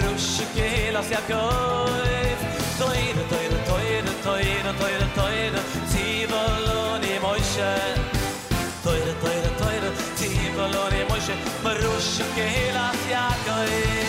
rushke laf ya goy toir toir toir toir toir toir toir toir toir toir toir toir toir toir toir toir toir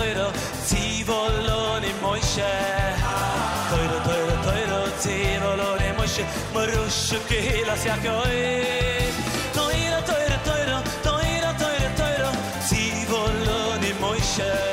teuro zivolon in moishe. Teuro teuro teuro zivolon in moishe. Marushu kehila siakoi teuro teuro teuro teuro teuro teuro zivolon in moishe.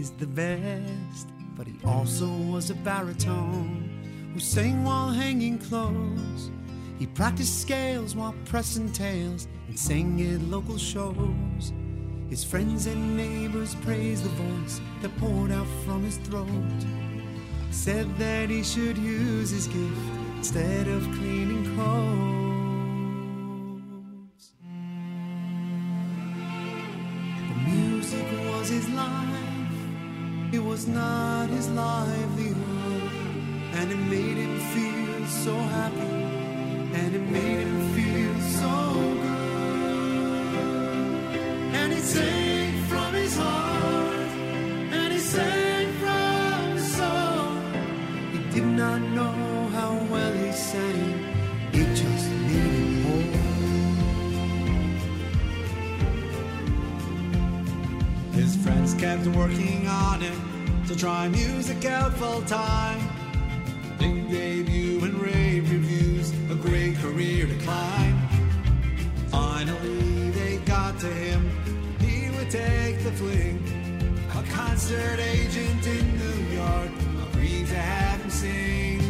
is the best, but he also was a baritone who sang while hanging clothes. He practiced scales while pressing tails and sang at local shows. His friends and neighbors praised the voice that poured out from his throat. Said that he should use his gift instead of cleaning clothes. The music was his life. It was not his livelihood, and it made him feel so happy, and it made him feel so good. And he sang from his heart, and he sang from his soul. He did not know how well he sang. Kept working on it to try music out full time. Big debut and rave reviews, a great career to climb. Finally, they got to him, he would take the fling. A concert agent in New York agreed to have him sing.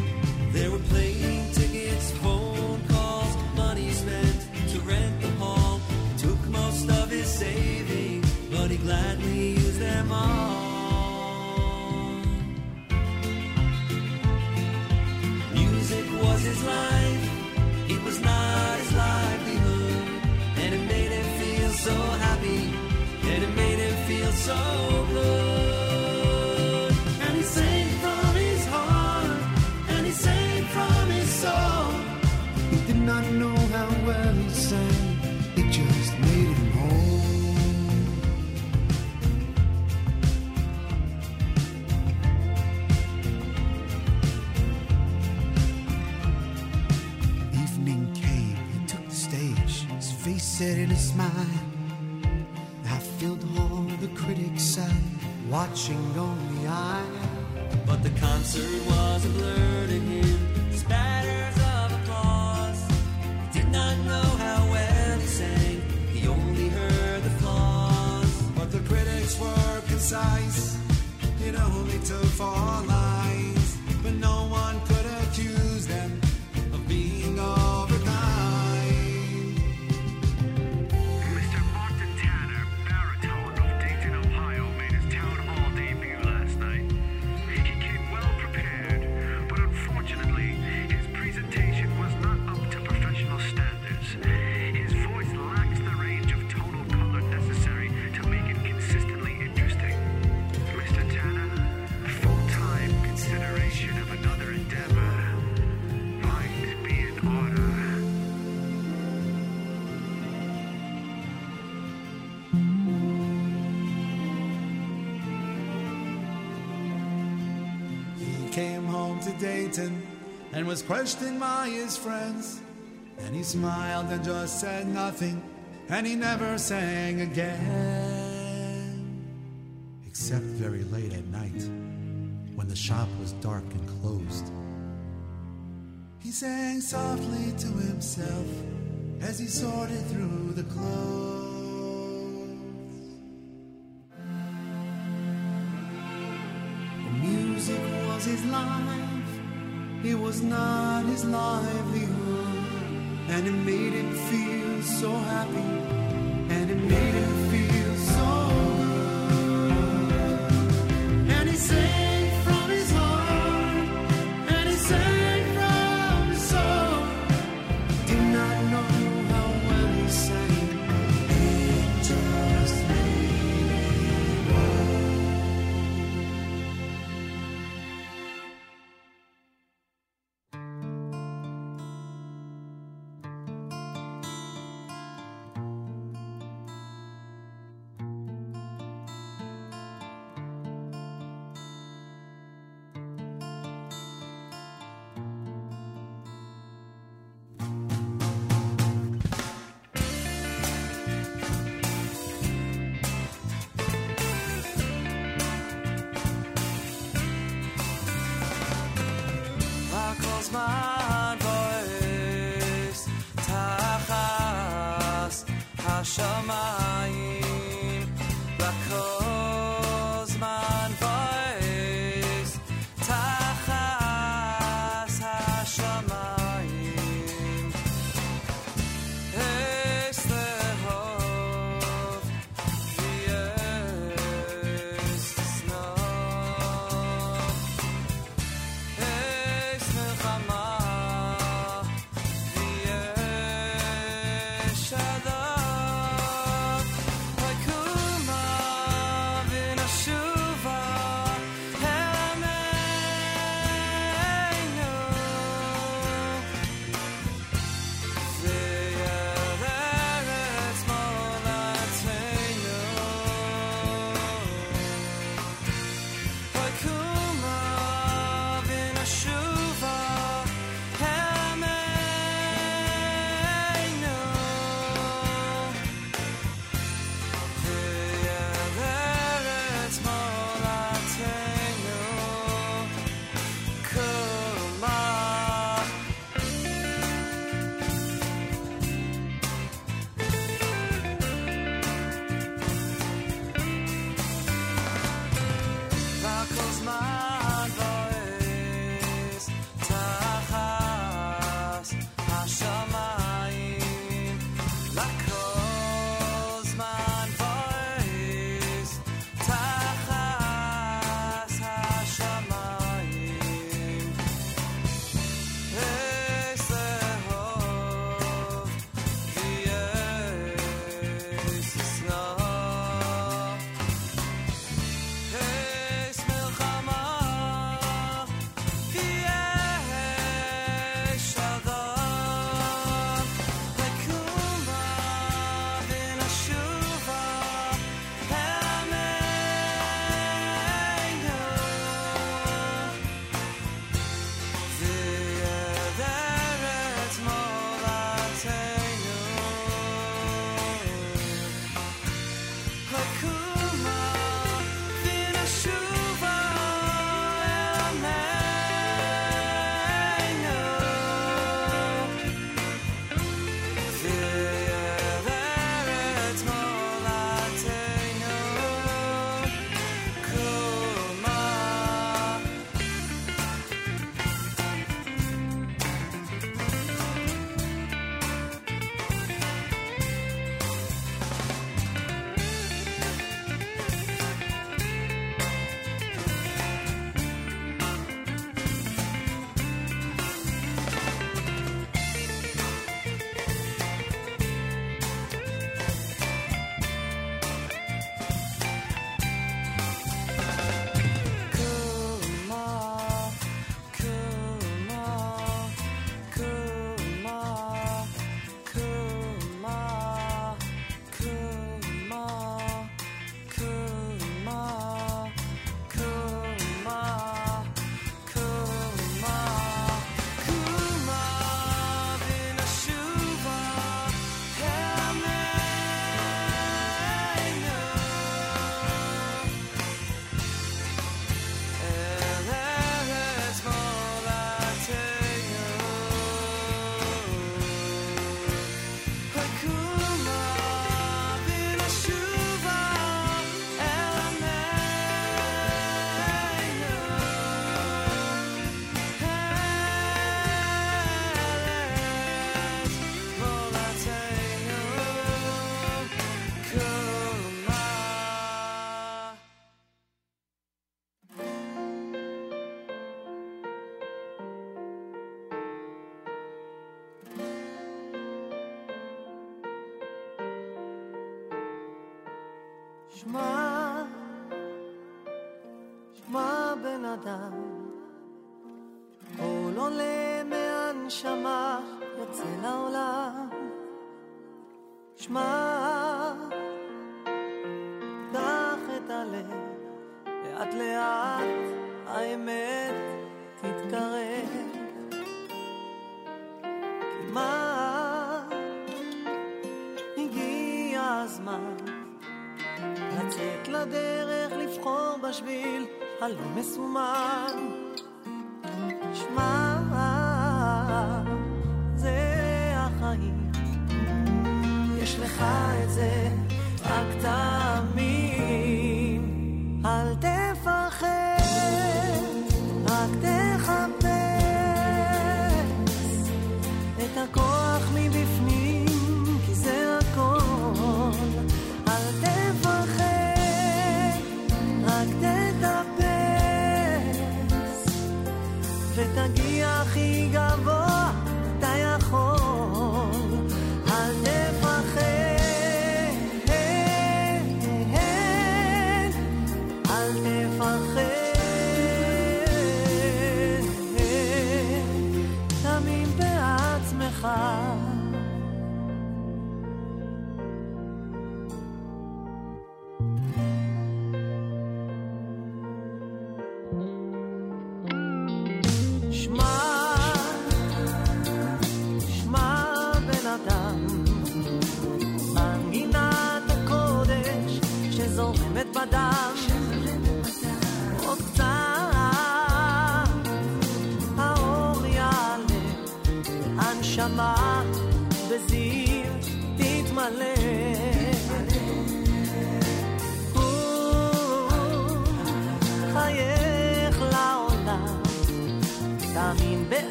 There were plane tickets, phone calls, money spent to rent the hall. Took most of his savings, but he gladly Music was his life, it was not his livelihood. And it made him feel so happy, and it made him feel so his face set in a smile. Half filled hall, the critics sat, watching on the aisle. But the concert was a blur to him. Spatters of applause. He did not know how well he sang. He only heard the flaws. But the critics were concise. It only took four lines. But no Dayton and was questioned by his friends. And he smiled and just said nothing, and he never sang again. Except very late at night, when the shop was dark and closed. He sang softly to himself as he sorted through the clothes. The music was his life, it was not his livelihood. And it made him feel so happy, and it made him feel es uma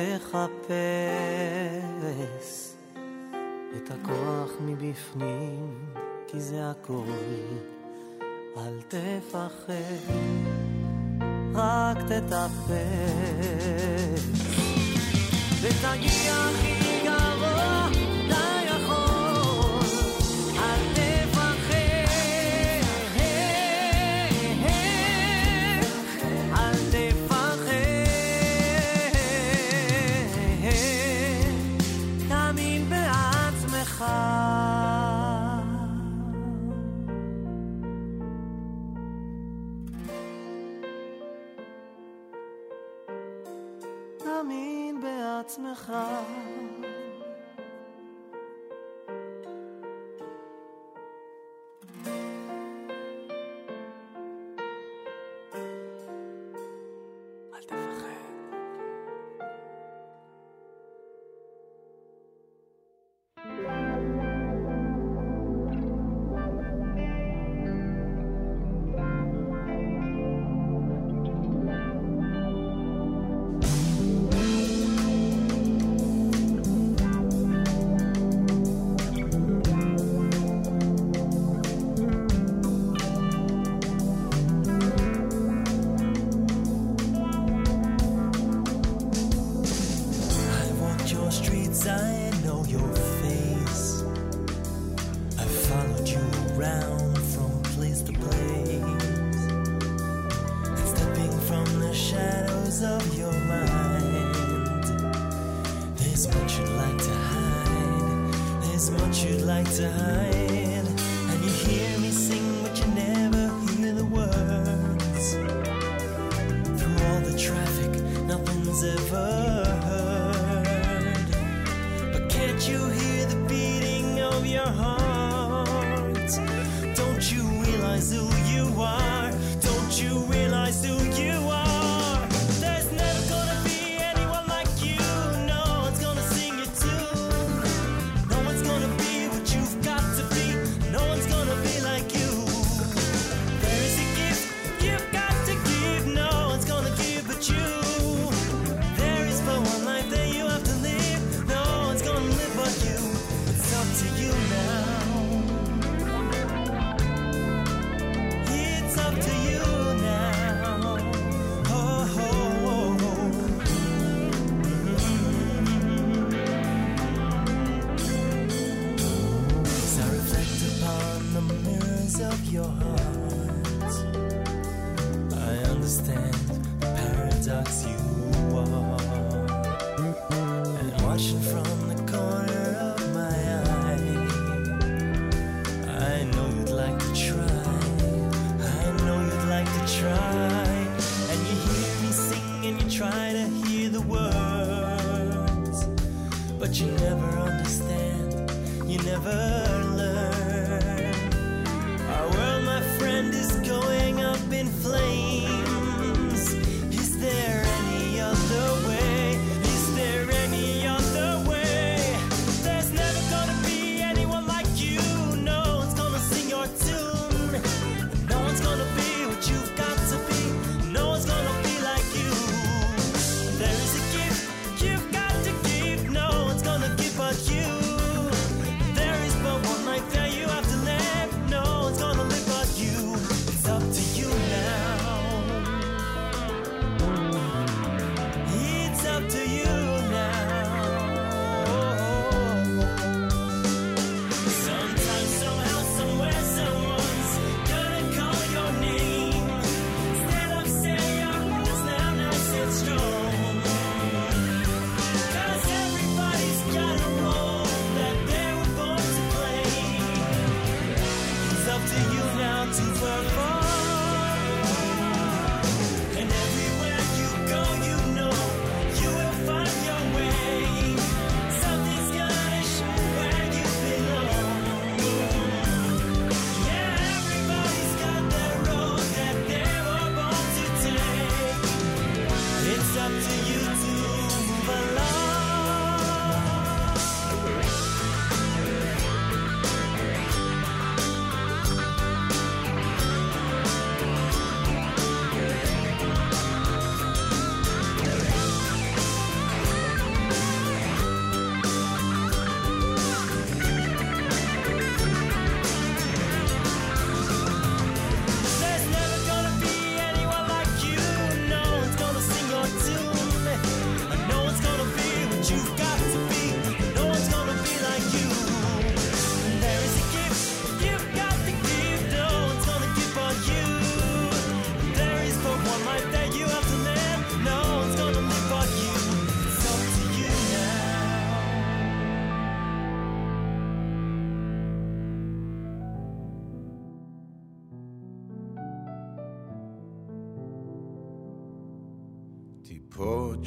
תחפש את הכוח מבפנים, כי זה הכל. אל תפחד, רק תטפס. ותגיע הכי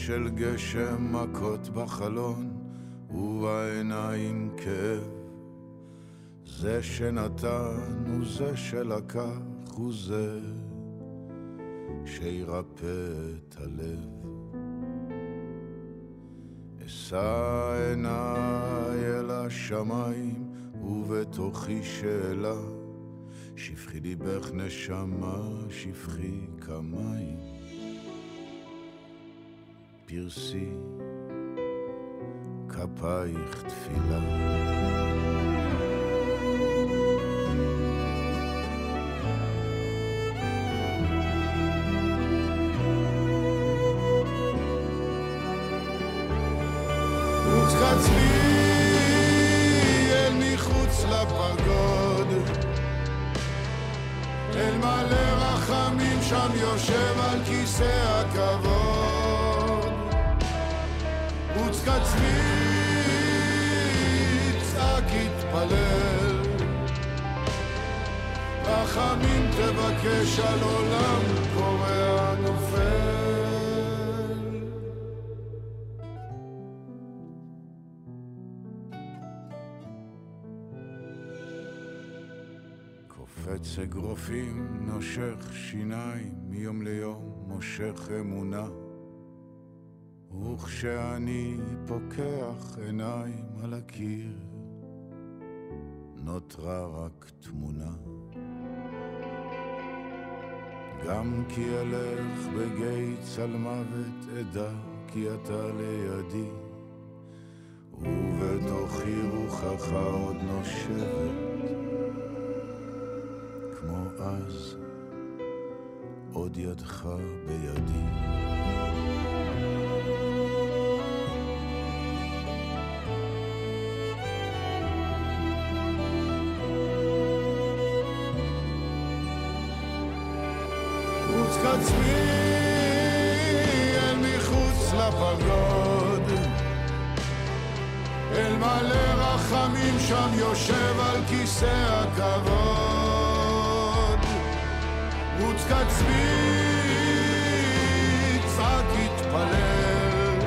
של גשם מכות בחלון ובעיניים כאב. זה שנתן הוא זה שלקח הוא זה שירפא את הלב. אשא עיניי אל השמיים ובתוכי שאלה שפחי ליבך נשמה, שפחי כמים. פרסי, כפייך תפילה. וצחצבי אל שם יושב על כיסא הכבוד. יפסק עצמי, צעק יתפלל. רחמים תבקש על עולם קורע נופל. קופץ אגרופים, נושך שיניים, מיום ליום מושך אמונה וכשאני פוקח עיניים על הקיר, נותרה רק תמונה. גם כי אלך בגיא צלמוות אדע כי אתה לידי, ובתוכי רוחך עוד נושבת, כמו אז, עוד ידך בידי. כצבי אל מחוץ לפגוד אל מלא רחמים שם יושב על כיסא הכבוד. רוץ כצבי צעק התפלל.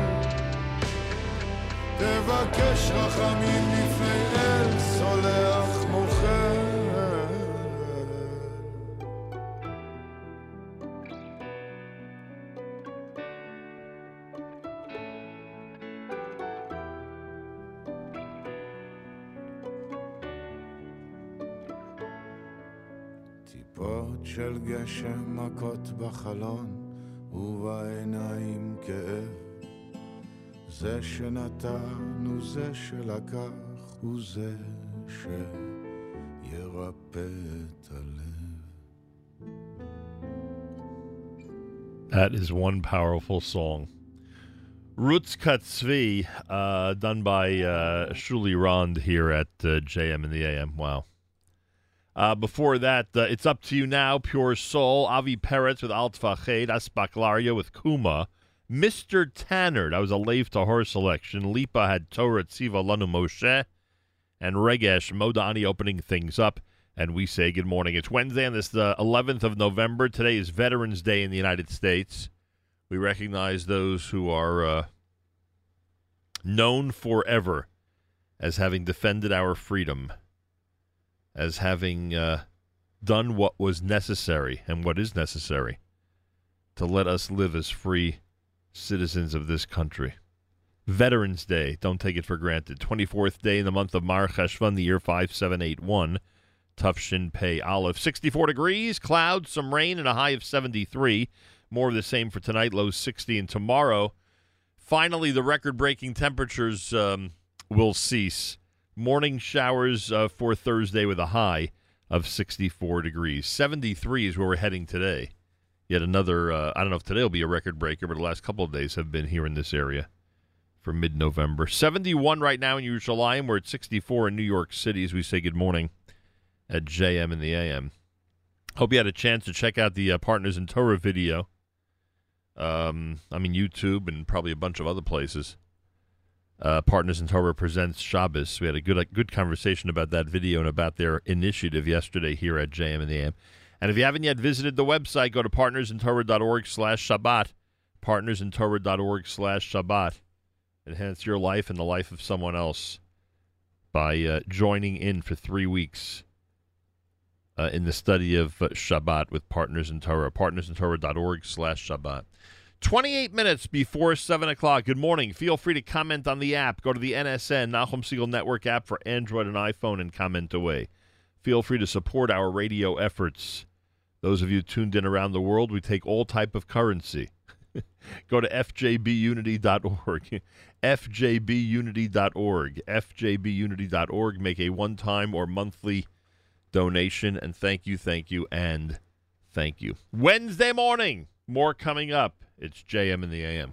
תבקש רחמים לפני אל סולח של גשם מכות בחלון ובעיניים כאב זה שנתן הוא זה שלקח הוא זה שירפא את הלב That is one powerful song. Roots Katzvi, uh, done by uh, Shuli Rond here at uh, JM in the AM. Wow. Uh, before that, uh, it's up to you now. Pure Soul, Avi Peretz with Alt Fached, with Kuma, Mr. Tanner. I was a Lev Tahor selection. Lipa had Torah Tziva Lanu Moshe, and Regesh Modani opening things up. And we say good morning. It's Wednesday, and this the 11th of November. Today is Veterans Day in the United States. We recognize those who are uh, known forever as having defended our freedom, as having uh, done what was necessary and what is necessary to let us live as free citizens of this country. Veterans Day, don't take it for granted. 24th day in the month of Mar Cheshvan, the year 5781. Tufshin Pei Olive. 64 degrees, clouds, some rain, and a high of 73. More of the same for tonight, low 60. And tomorrow, finally, the record breaking temperatures um, will cease. Morning showers uh, for Thursday with a high of 64 degrees. 73 is where we're heading today. Yet another, uh, I don't know if today will be a record breaker, but the last couple of days have been here in this area for mid November. 71 right now in Yerushalayim. We're at 64 in New York City as we say good morning at JM in the AM. Hope you had a chance to check out the uh, Partners in Torah video. Um, I mean, YouTube and probably a bunch of other places. Uh, Partners in Torah presents Shabbos. We had a good a good conversation about that video and about their initiative yesterday here at JM in the AM. And if you haven't yet visited the website, go to partnersintorah.org slash Shabbat. Partnersintorah.org slash Shabbat. Enhance your life and the life of someone else by uh, joining in for three weeks uh, in the study of uh, Shabbat with Partners in Torah. Partnersintorah.org slash Shabbat. 28 minutes before 7 o'clock. Good morning. Feel free to comment on the app. Go to the NSN, Nachum Segal Network app for Android and iPhone and comment away. Feel free to support our radio efforts. Those of you tuned in around the world, we take all type of currency. Go to fjbunity.org. fjbunity.org. fjbunity.org. Make a one-time or monthly donation. And thank you, thank you, and thank you. Wednesday morning, more coming up. It's JM in the AM.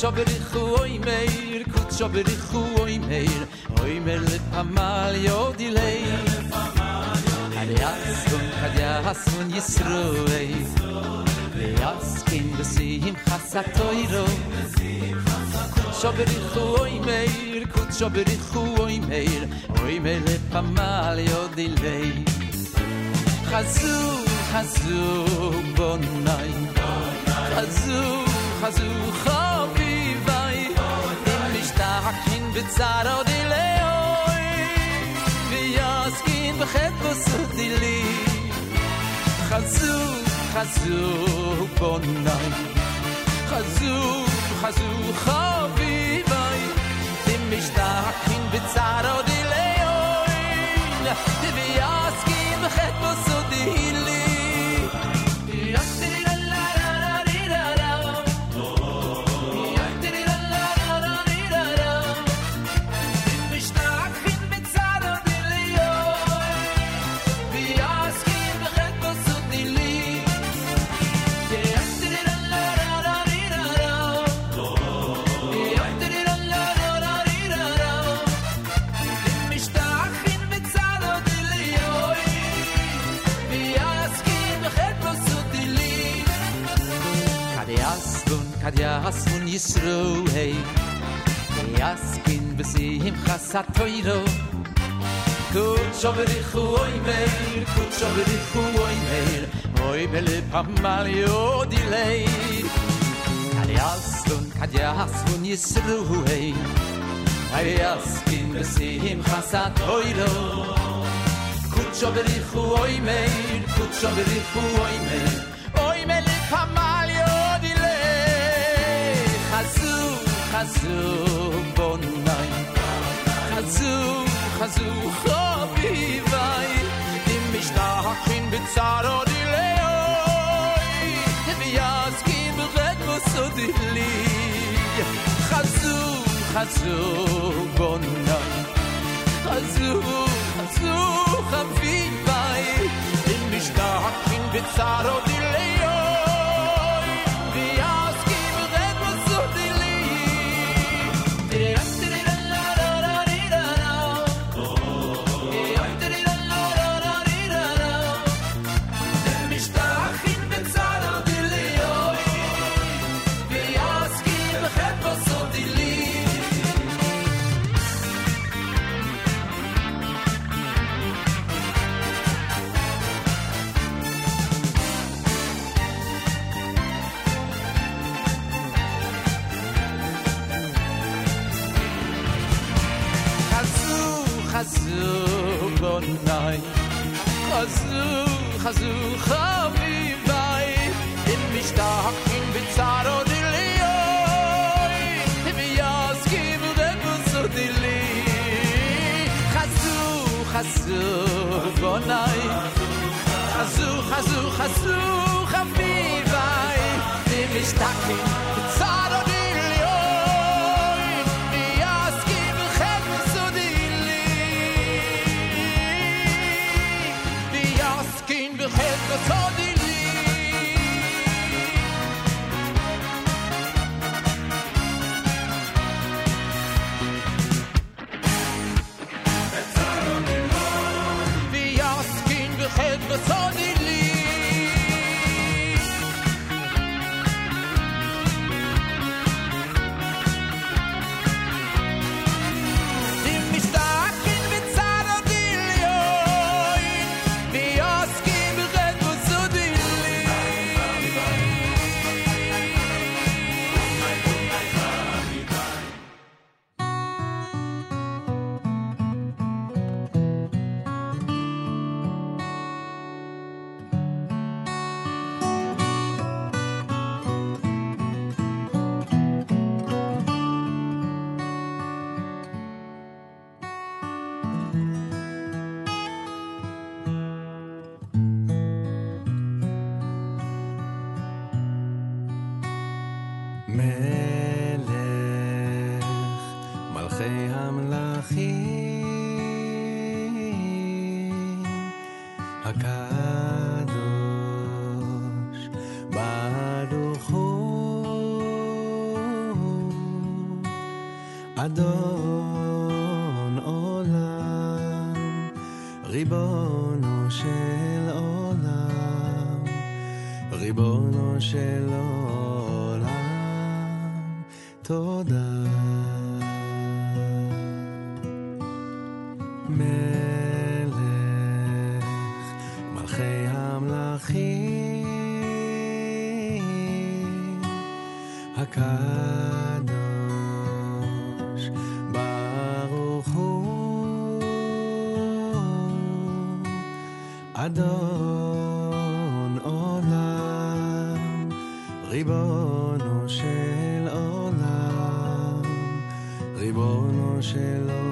shaber khu oy meir kut shaber khu oy meir. Oy mer le pamal yo dilei ad yas kun kad yas kun yisruei le yas kin de sim khasatoyro shaber khu oy meir kut shaber khu oy meir. Oy mer le pamal yo dilei khazu khazu bonnay khazu khazu khabi hakin bizar od di leoy vi yas kin bekhet vos khazu khazu bonnay khazu khazu khavi bay dem mich da kin bizar sru hey. Yaskin askin chasat toiro. Khassat toyro gut meir. Mer gut shoberikhoy mer oy bele pamal yo di Kad ali kad yahs von yis sru hey. Kay askin bis ehm khassat toyro gut shoberikhoy mer gut shoberikhoy mer oy me le pamal חזור בוני חזור חזור חביבי אם משתחין בצער עוד אלוהי ויעסקים ברקוס עוד אלי חזור חזור בוני חזור חזור חביבי אם משתחין בצער עוד אלי חזוך ריבונו של עולם, ריבונו של עולם.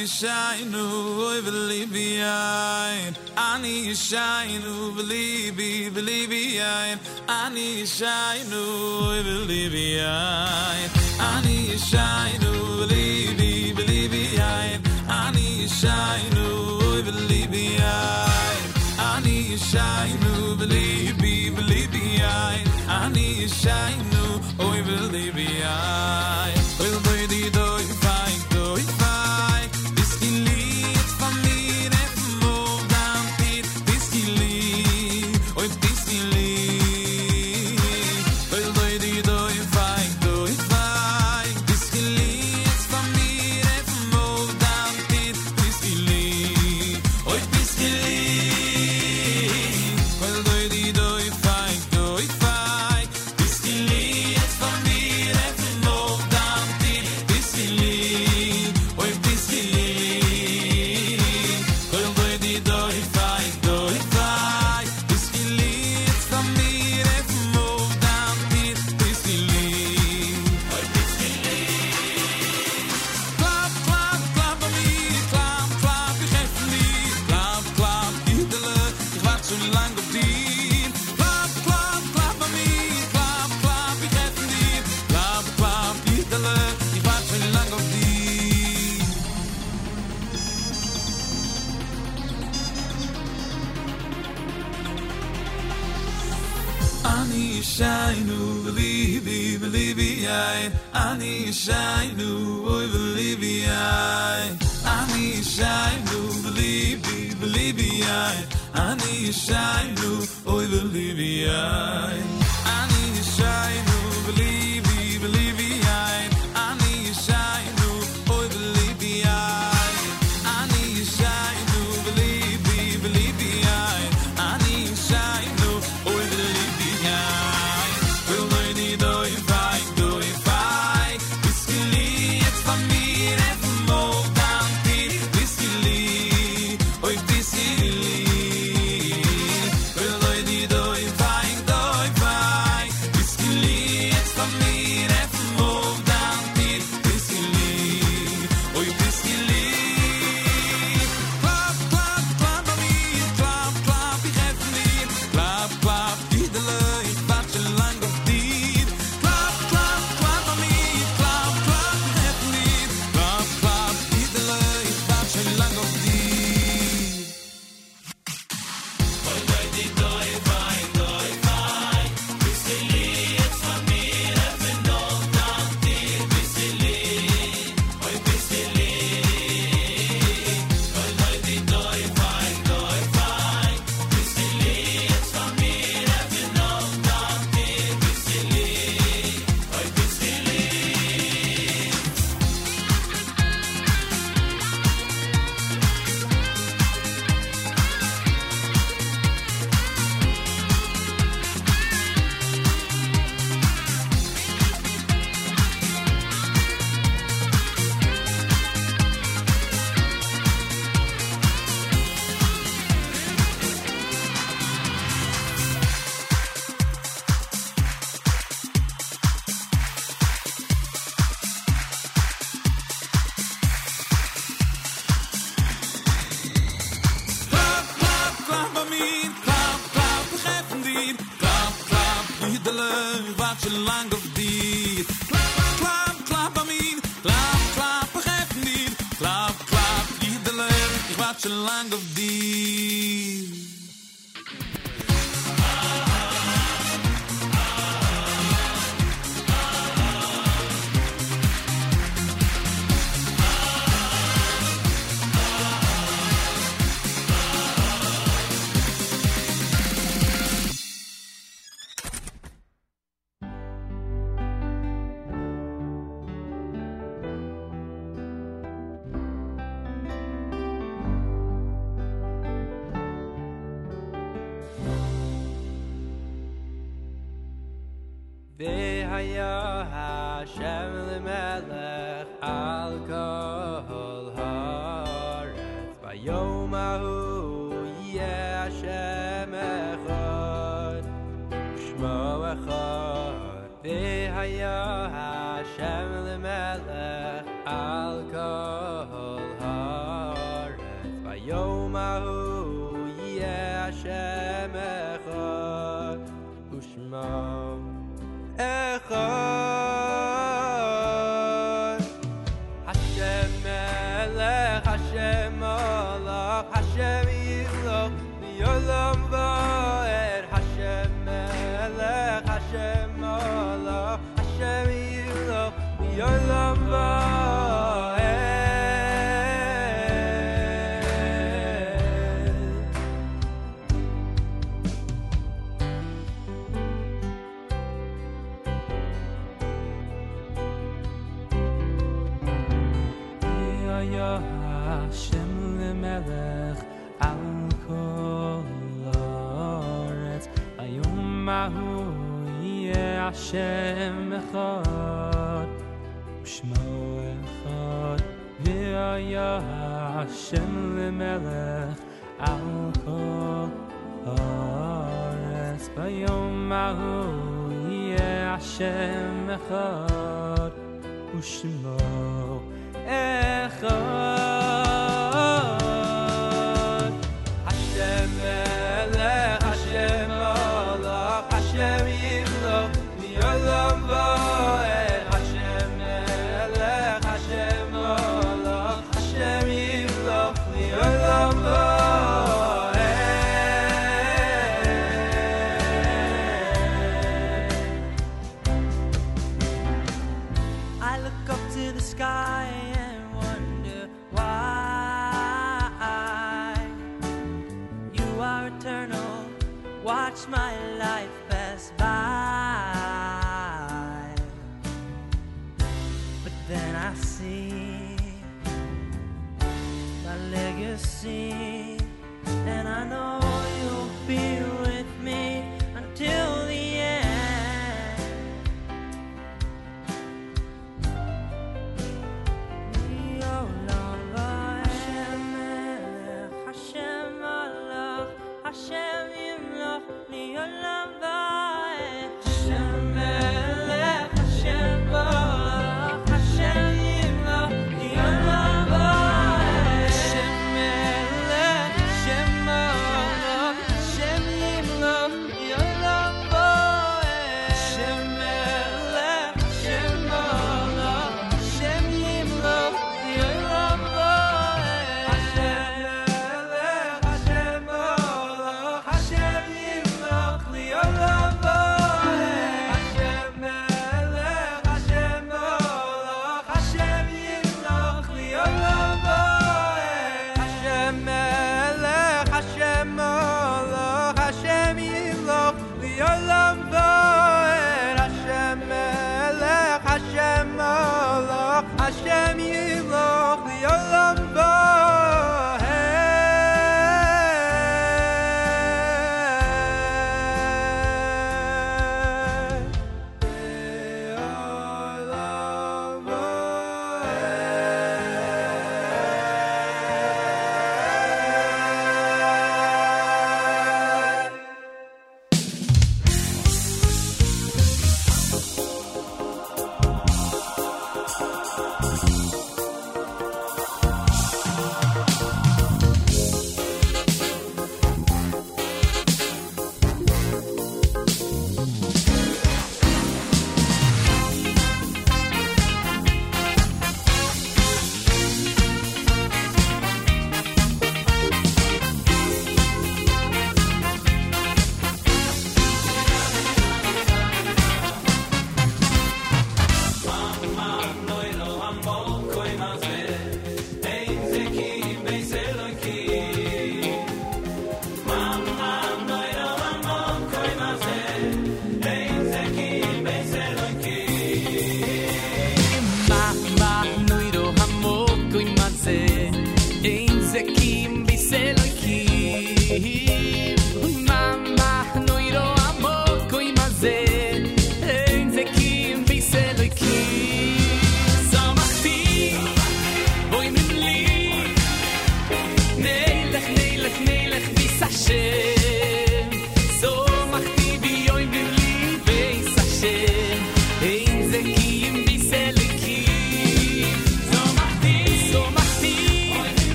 I need you yishainu v'libi believe, Ani believe, v'libi, I need you shine.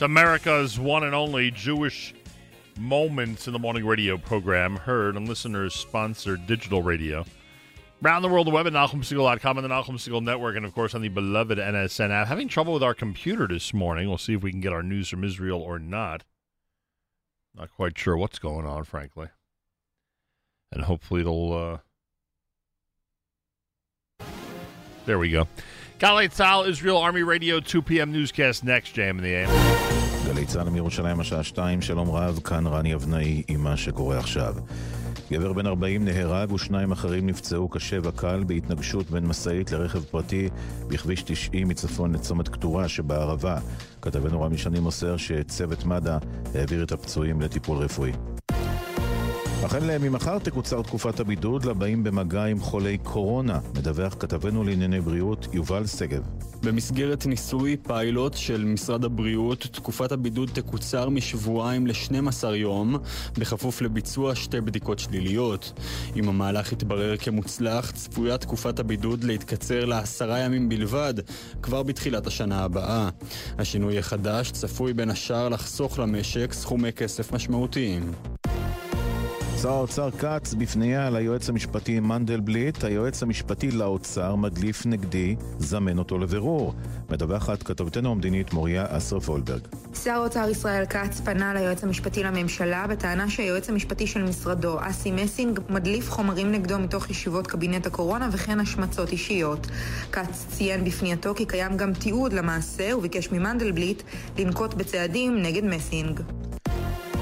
It's America's one and only Jewish Moments in the Morning radio program, heard on listeners sponsored digital radio. Around the world, the web at NachumSegal.com and the Segal Network, and of course on the beloved NSN app. Having trouble with our computer this morning. We'll see if we can get our news from Israel or not. Not quite sure what's going on, frankly. And hopefully it'll. Uh... There we go. Galei Tzal, Israel Army Radio, 2 p.m. newscast next, Jam in the AM. גלי צה"ל מירושלים השעה 2, שלום רב, כאן רני אבנאי עם מה שקורה עכשיו. גבר בן 40 נהרג ושניים אחרים נפצעו קשה וקל בהתנגשות בין משאית לרכב פרטי בכביש 90 מצפון לצומת קטורה שבערבה. כתבנו רמי שני מוסר שצוות מד"א העביר את הפצועים לטיפול רפואי. החל ממחר תקוצר תקופת הבידוד לבאים במגע עם חולי קורונה, מדווח כתבנו לענייני בריאות יובל שגב. במסגרת ניסוי פיילוט של משרד הבריאות, תקופת הבידוד תקוצר משבועיים ל-12 יום, בכפוף לביצוע שתי בדיקות שליליות. אם המהלך יתברר כמוצלח, צפויה תקופת הבידוד להתקצר לעשרה ימים בלבד, כבר בתחילת השנה הבאה. השינוי החדש צפוי בין השאר לחסוך למשק סכומי כסף משמעותיים. שר האוצר כץ בפנייה ליועץ המשפטי מנדלבליט, היועץ המשפטי לאוצר מדליף נגדי, זמן אותו לבירור. מדווחת כתבתנו המדינית מוריה אסרף אולברג. שר האוצר ישראל כץ פנה ליועץ המשפטי לממשלה בטענה שהיועץ המשפטי של משרדו, אסי מסינג, מדליף חומרים נגדו מתוך ישיבות קבינט הקורונה וכן השמצות אישיות. כץ ציין בפנייתו כי קיים גם תיעוד למעשה וביקש ממנדלבליט לנקוט בצעדים נגד מסינג.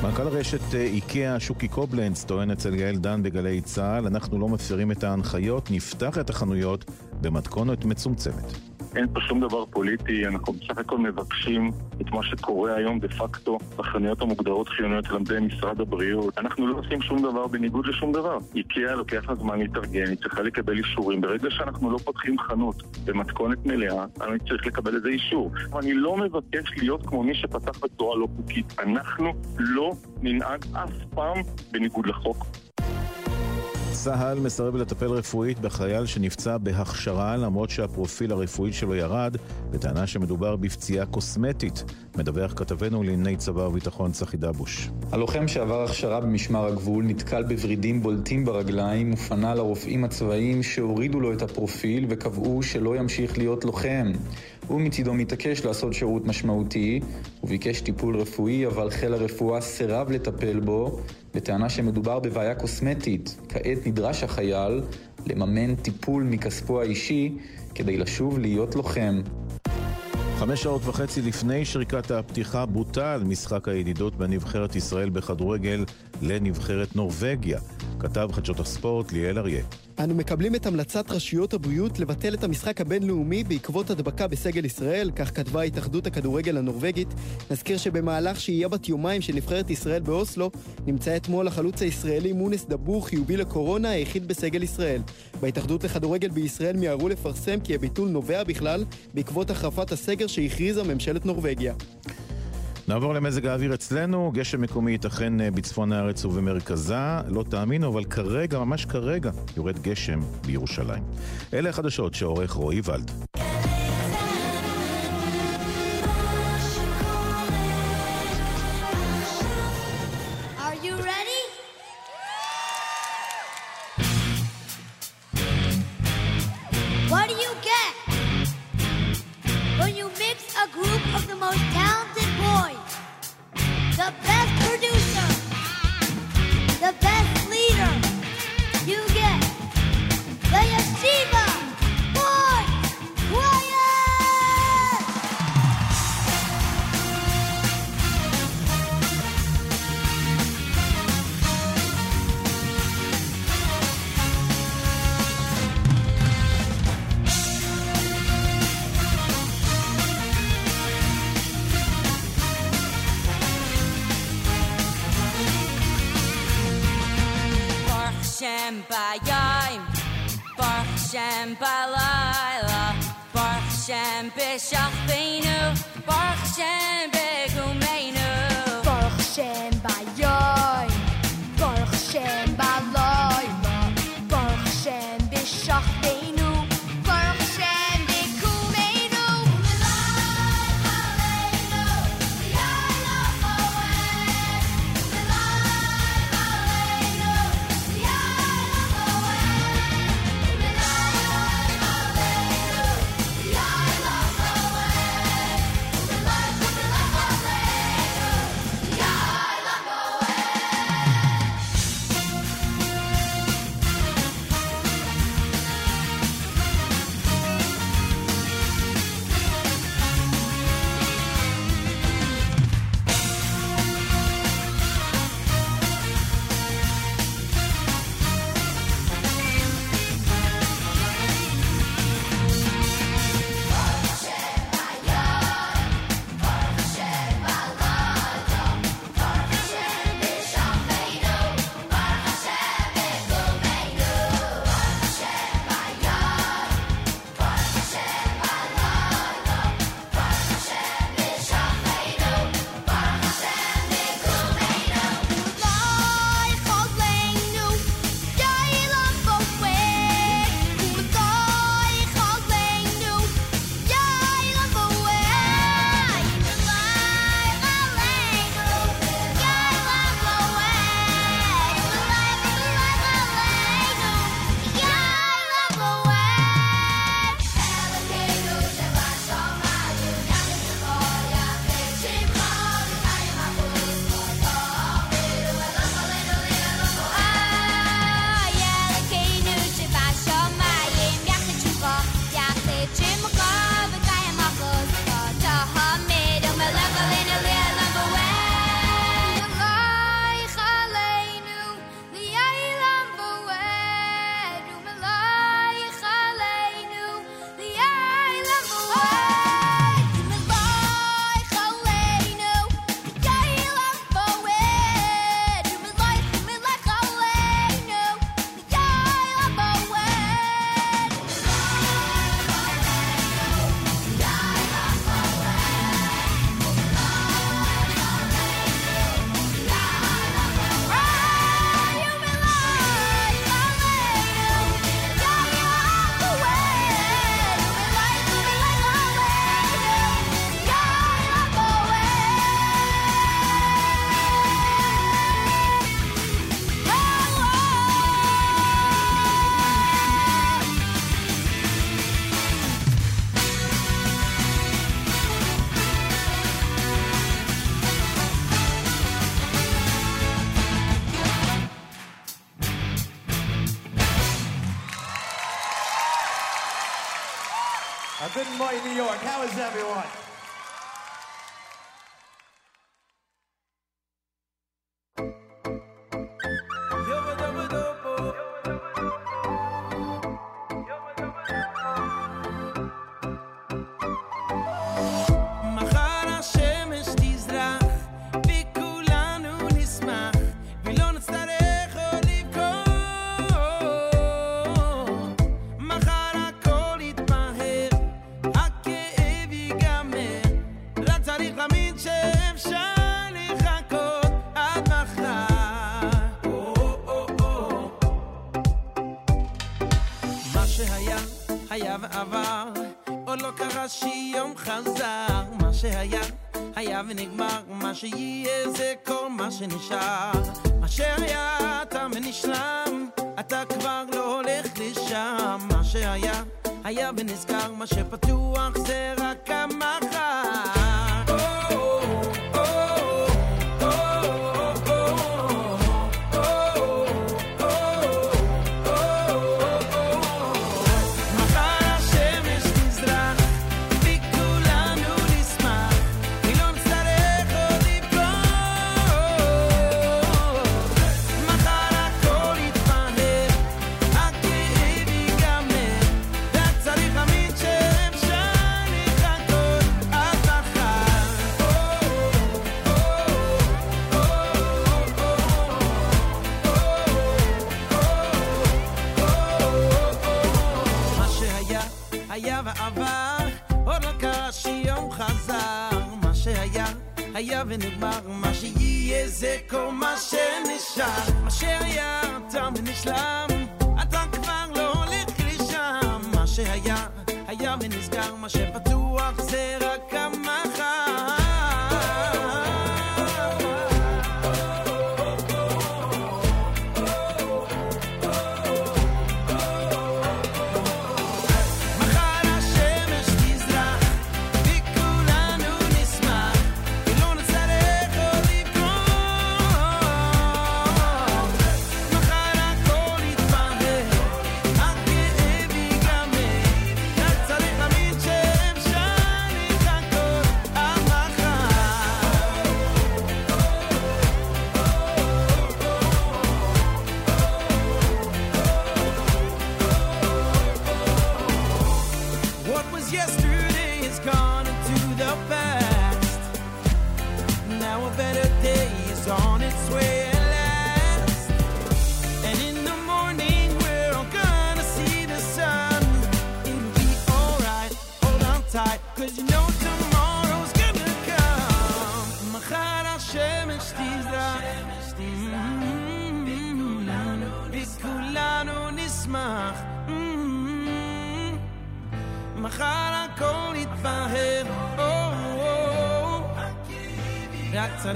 מנכ"ל רשת איקאה שוקי קובלנץ טוען אצל יעל דן בגלי צה"ל אנחנו לא מפרים את ההנחיות, נפתח את החנויות במתכונת מצומצמת. אין פה שום דבר פוליטי, אנחנו בסך הכל מבקשים את מה שקורה היום דה פקטו בחנויות המוגדרות חיוניות של עמדי משרד הבריאות. אנחנו לא עושים שום דבר בניגוד לשום דבר. איקאה לוקח לה זמן להתארגן, היא צריכה לקבל אישורים. ברגע שאנחנו לא פותחים חנות במתכונת מלאה, אני צריך לקבל איזה אישור. אני לא מבקש להיות כמו מי שפתח בצורה לא חוקית. אנחנו לא ננהג אף פעם בניגוד לחוק. צה"ל מסרב לטפל רפואית בחייל שנפצע בהכשרה למרות שהפרופיל הרפואי שלו ירד בטענה שמדובר בפציעה קוסמטית. מדווח כתבנו לענייני צבא וביטחון צחי דבוש. הלוחם שעבר הכשרה במשמר הגבול נתקל בוורידים בולטים ברגליים ופנה לרופאים הצבאיים שהורידו לו את הפרופיל וקבעו שלא ימשיך להיות לוחם. הוא מצידו מתעקש לעשות שירות משמעותי וביקש טיפול רפואי אבל חיל הרפואה סירב לטפל בו בטענה שמדובר בבעיה קוסמטית. כעת נדרש החייל לממן טיפול מכספו האישי כדי לשוב להיות לוחם. חמש שעות וחצי לפני שריקת הפתיחה בוטל משחק הידידות בין נבחרת ישראל בכדורגל לנבחרת נורבגיה. כתב חדשות הספורט ליאל אריה. אנו מקבלים את המלצת רשויות הבריאות לבטל את המשחק הבינלאומי בעקבות הדבקה בסגל ישראל, כך כתבה התאחדות הכדורגל הנורבגית. נזכיר שבמהלך שהייה בת יומיים של נבחרת ישראל באוסלו, נמצא אתמול החלוץ הישראלי מונס דבור חיובי לקורונה, היחיד בסגל ישראל. בהתאחדות לכדורגל בישראל מיהרו לפרסם כי הביטול נובע בכלל בעקבות החרפת הסגר שהכריזה ממשלת נורבגיה. נעבור למזג האוויר אצלנו, גשם מקומי ייתכן בצפון הארץ ובמרכזה, לא תאמינו, אבל כרגע, ממש כרגע, יורד גשם בירושלים. אלה החדשות שעורך רועי ולד. the best. Shem Shembayim, Baruch Shem Balayla, Baruch Shem Bishachbeinu, Baruch Shem Begumeinu, Baruch Shem Bayim, Baruch Shem Balayla.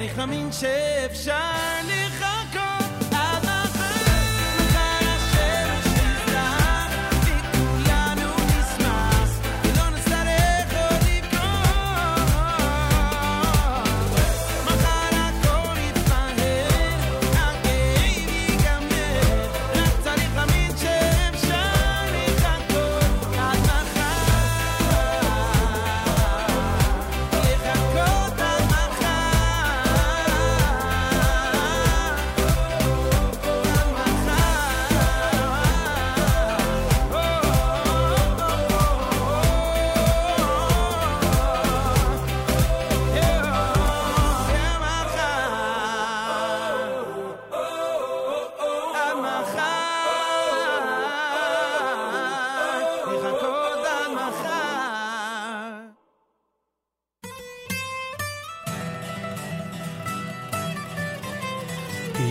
צריך להאמין שאפשר.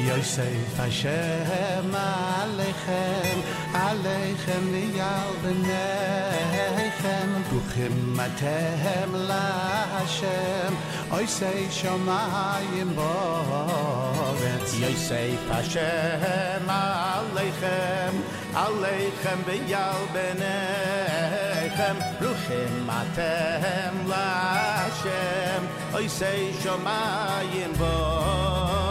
Yosef Hashem Aleichem Aleichem Yal Benechem Buchim Matem La Hashem Oisei Shomayim Bovet Yosef Hashem Aleichem Aleichem Yal Benechem Buchim Matem La Hashem Oisei Shomayim Bovet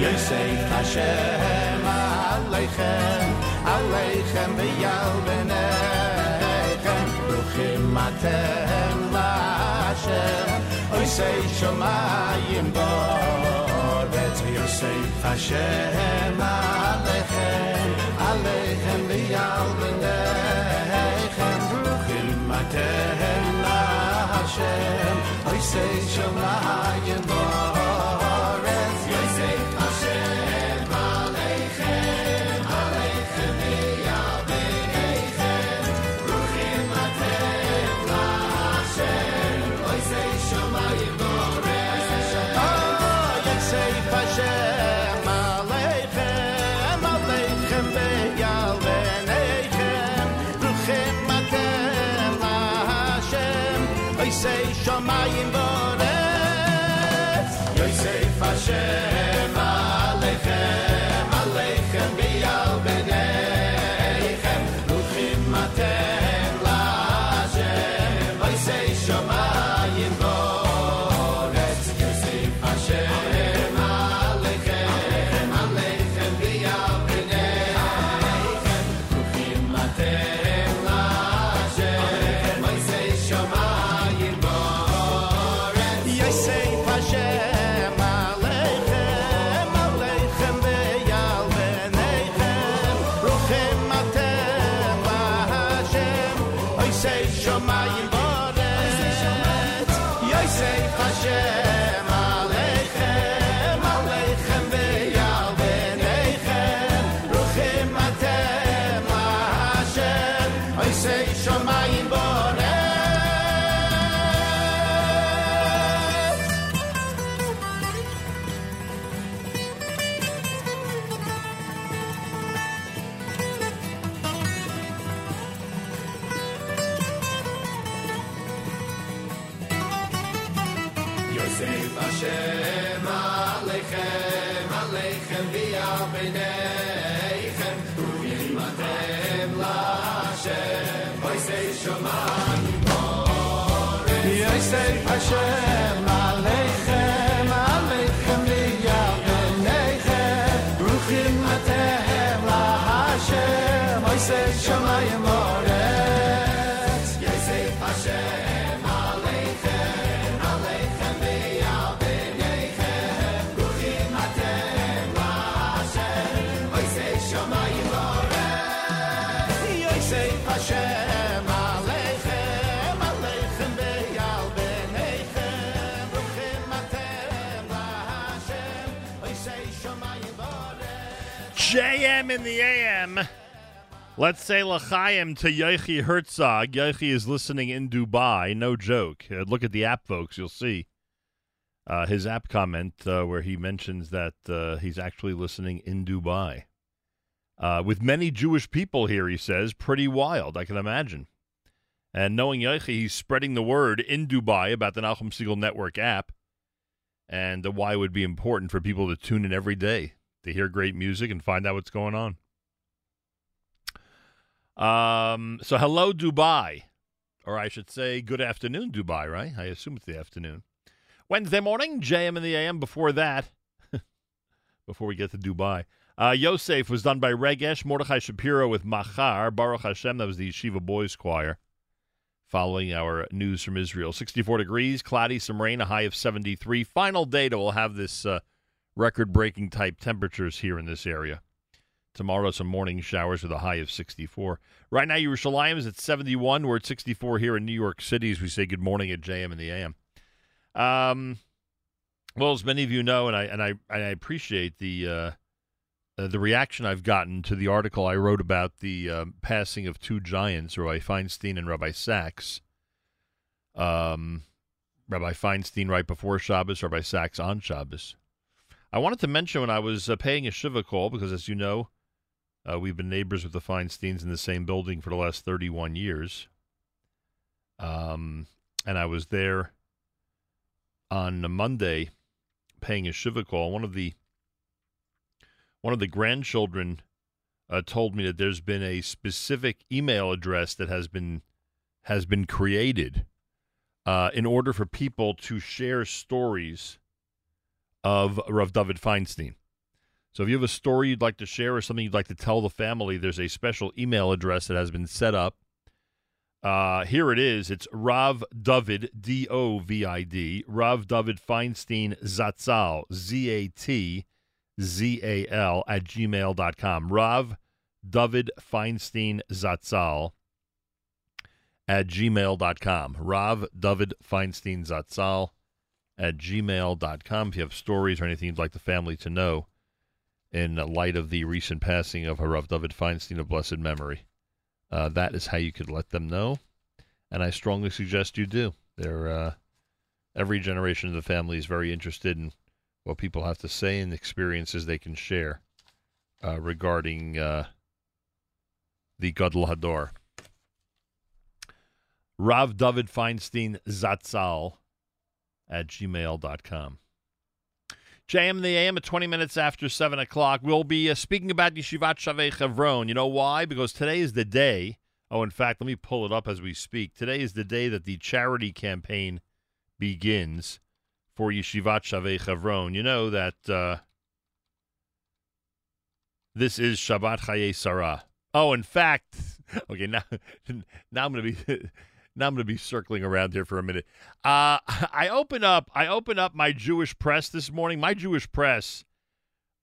Ye say Hashem Aleichem Aleichem Beyal Benechem Ruchim Atem Hashem Oy say Shomayim Boretz Ye say Hashem Aleichem Aleichem Beyal Benechem Ruchim Atem Hashem Oy say Shomayim Boretz JM in the AM. Let's say L'chaim to Yochi Herzog. Yochi is listening in Dubai. No joke. Uh, look at the app, folks. You'll see uh, his app comment uh, where he mentions that uh, he's actually listening in Dubai. Uh, with many Jewish people here, he says. Pretty wild, I can imagine. And knowing Yochi, he's spreading the word in Dubai about the Nachum Segal Network app and uh, why it would be important for people to tune in every day to hear great music and find out what's going on. Um, so hello, Dubai, or I should say, good afternoon, Dubai. Right? I assume it's the afternoon. Wednesday morning, JM in the AM. Before that, before we get to Dubai, uh, Yosef was done by Regesh Mordechai Shapiro with Machar Baruch Hashem. That was the Yeshiva Boys Choir. Following our news from Israel, 64 degrees, cloudy, some rain, a high of 73. Final data will have this uh, record-breaking type temperatures here in this area. Tomorrow, some morning showers with a high of 64. Right now, Yerushalayim is at 71. We're at 64 here in New York City as we say good morning at JM in the AM. Um, well, as many of you know, and I and I and I appreciate the uh, uh, the reaction I've gotten to the article I wrote about the um, passing of two giants, Rabbi Feinstein and Rabbi Sacks. Um, Rabbi Feinstein right before Shabbos, Rabbi Sacks on Shabbos. I wanted to mention when I was uh, paying a Shiva call, because as you know, uh, we've been neighbors with the Feinsteins in the same building for the last 31 years. Um, and I was there on Monday paying a Shiva call. One of the one of the grandchildren uh, told me that there's been a specific email address that has been has been created uh, in order for people to share stories of Rav Dovid Feinstein. So if you have a story you'd like to share or something you'd like to tell the family, there's a special email address that has been set up. Uh, here it is. It's Rav Dovid, D O V I D, Rav Dovid Feinstein Zatzal, Z A T Z A L, at gmail.com. Rav Dovid Feinstein Zatzal at gmail.com. Rav Dovid Feinstein Zatzal at gmail.com. If you have stories or anything you'd like the family to know in light of the recent passing of Harav Dovid Feinstein of blessed memory, uh, that is how you could let them know. And I strongly suggest you do. They're, uh, every generation of the family is very interested in what people have to say and experiences they can share uh, regarding uh, the Gadol Hador. Rav Dovid Feinstein Zatzal at gmail.com. JM the AM at 20 minutes after 7 o'clock. We'll be uh, speaking about Yeshivat Shavei Chevron. You know why? Because today is the day. Oh, in fact, let me pull it up as we speak. Today is the day that the charity campaign begins for Yeshivat Shavei Chevron. You know that uh, this is Shabbat Chaye Sarah. Oh, in fact, okay, now, now I'm going to be. Now I'm going to be circling around here for a minute. Uh, I open up. I open up my Jewish press this morning. My Jewish press.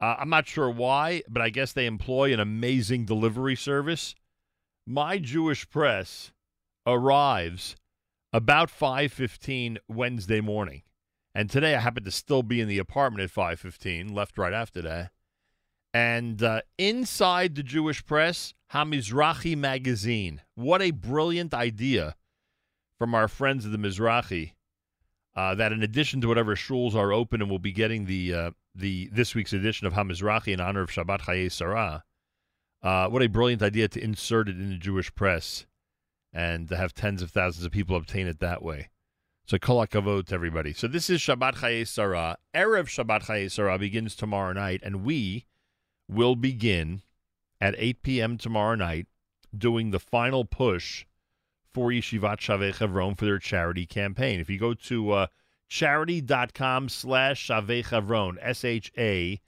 Uh, I'm not sure why, but I guess they employ an amazing delivery service. My Jewish press arrives about 5:15 Wednesday morning, and today I happen to still be in the apartment at 5:15. Left right after that, and uh, inside the Jewish press, Hamizrahi magazine. What a brilliant idea! From our friends of the Mizrahi uh, that in addition to whatever shuls are open and we'll be getting the uh, the this week's edition of Hamizrahi in honor of Shabbat Chaye Sarah, uh, what a brilliant idea to insert it in the Jewish press and to have tens of thousands of people obtain it that way. So kol hakavod to everybody. So this is Shabbat Chaye Sarah. Erev Shabbat Chaye Sarah begins tomorrow night, and we will begin at 8 p.m. tomorrow night doing the final push for Yeshivat Shavei Chevron for their charity campaign. If you go to uh, charidy.com slash Shavei Chevron, S-H-A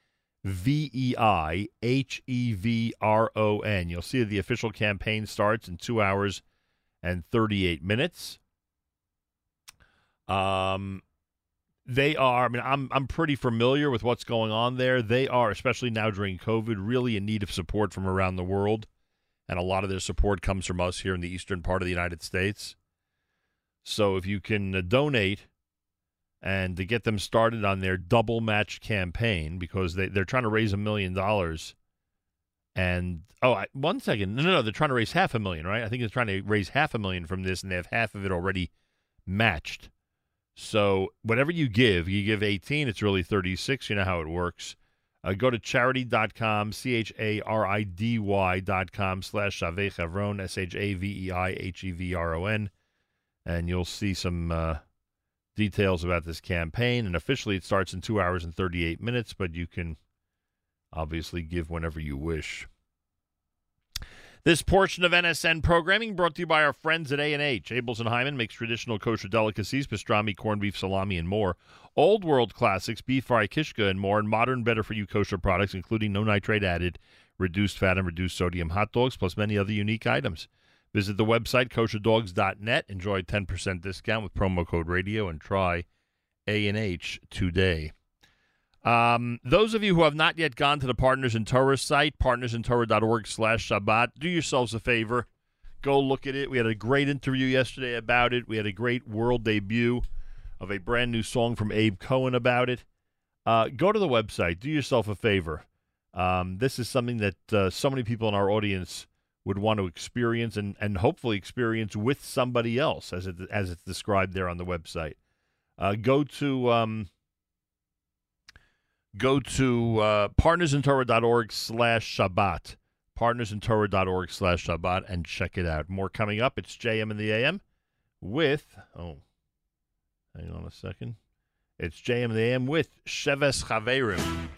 V E I H E V R O N. You'll see that the official campaign starts in two hours and 38 minutes. Um, they are, I mean, I'm, I'm pretty familiar with what's going on there. They are, especially now during COVID, really in need of support from around the world. And a lot of their support comes from us here in the eastern part of the United States. So if you can uh, donate and to get them started on their double match campaign because they, they're trying to raise a million dollars. And oh, I, one second. No, no, no. They're trying to raise half a million, right? I think they're trying to raise half a million from this, and they have half of it already matched. So whatever you give, you give 18, it's really 36. You know how it works. Uh, go to charidy.com, C H A R I D Y.com slash Shavei Chevron, S H A V E I H E V R O N, and you'll see some uh, details about this campaign. And officially, it starts in two hours and 38 minutes, but you can obviously give whenever you wish. This portion of NSN programming brought to you by our friends at A&H. Abeles and Heymann makes traditional kosher delicacies, pastrami, corned beef, salami, and more. Old world classics, beef fry, kishka, and more, and modern, better-for-you kosher products, including no nitrate added, reduced fat, and reduced sodium hot dogs, plus many other unique items. Visit the website, kosherdogs.net. Enjoy a 10% discount with promo code radio, and try A&H today. Um, those of you who have not yet gone to the Partners in Torah site, partnersintorah.org slash Shabbat, do yourselves a favor. Go look at it. We had a great interview yesterday about it. We had a great world debut of a brand new song from Abe Cohen about it. Uh, go to the website. Do yourself a favor. Um, this is something that uh, so many people in our audience would want to experience and, and hopefully experience with somebody else, as it as it's described there on the website. Uh, go to um, go to uh, partnersintorah.org slash Shabbat. Partnersintorah.org slash Shabbat and check it out. More coming up. It's JM in the AM with, oh, hang on a second. It's JM in the AM with Sheves Chaverim.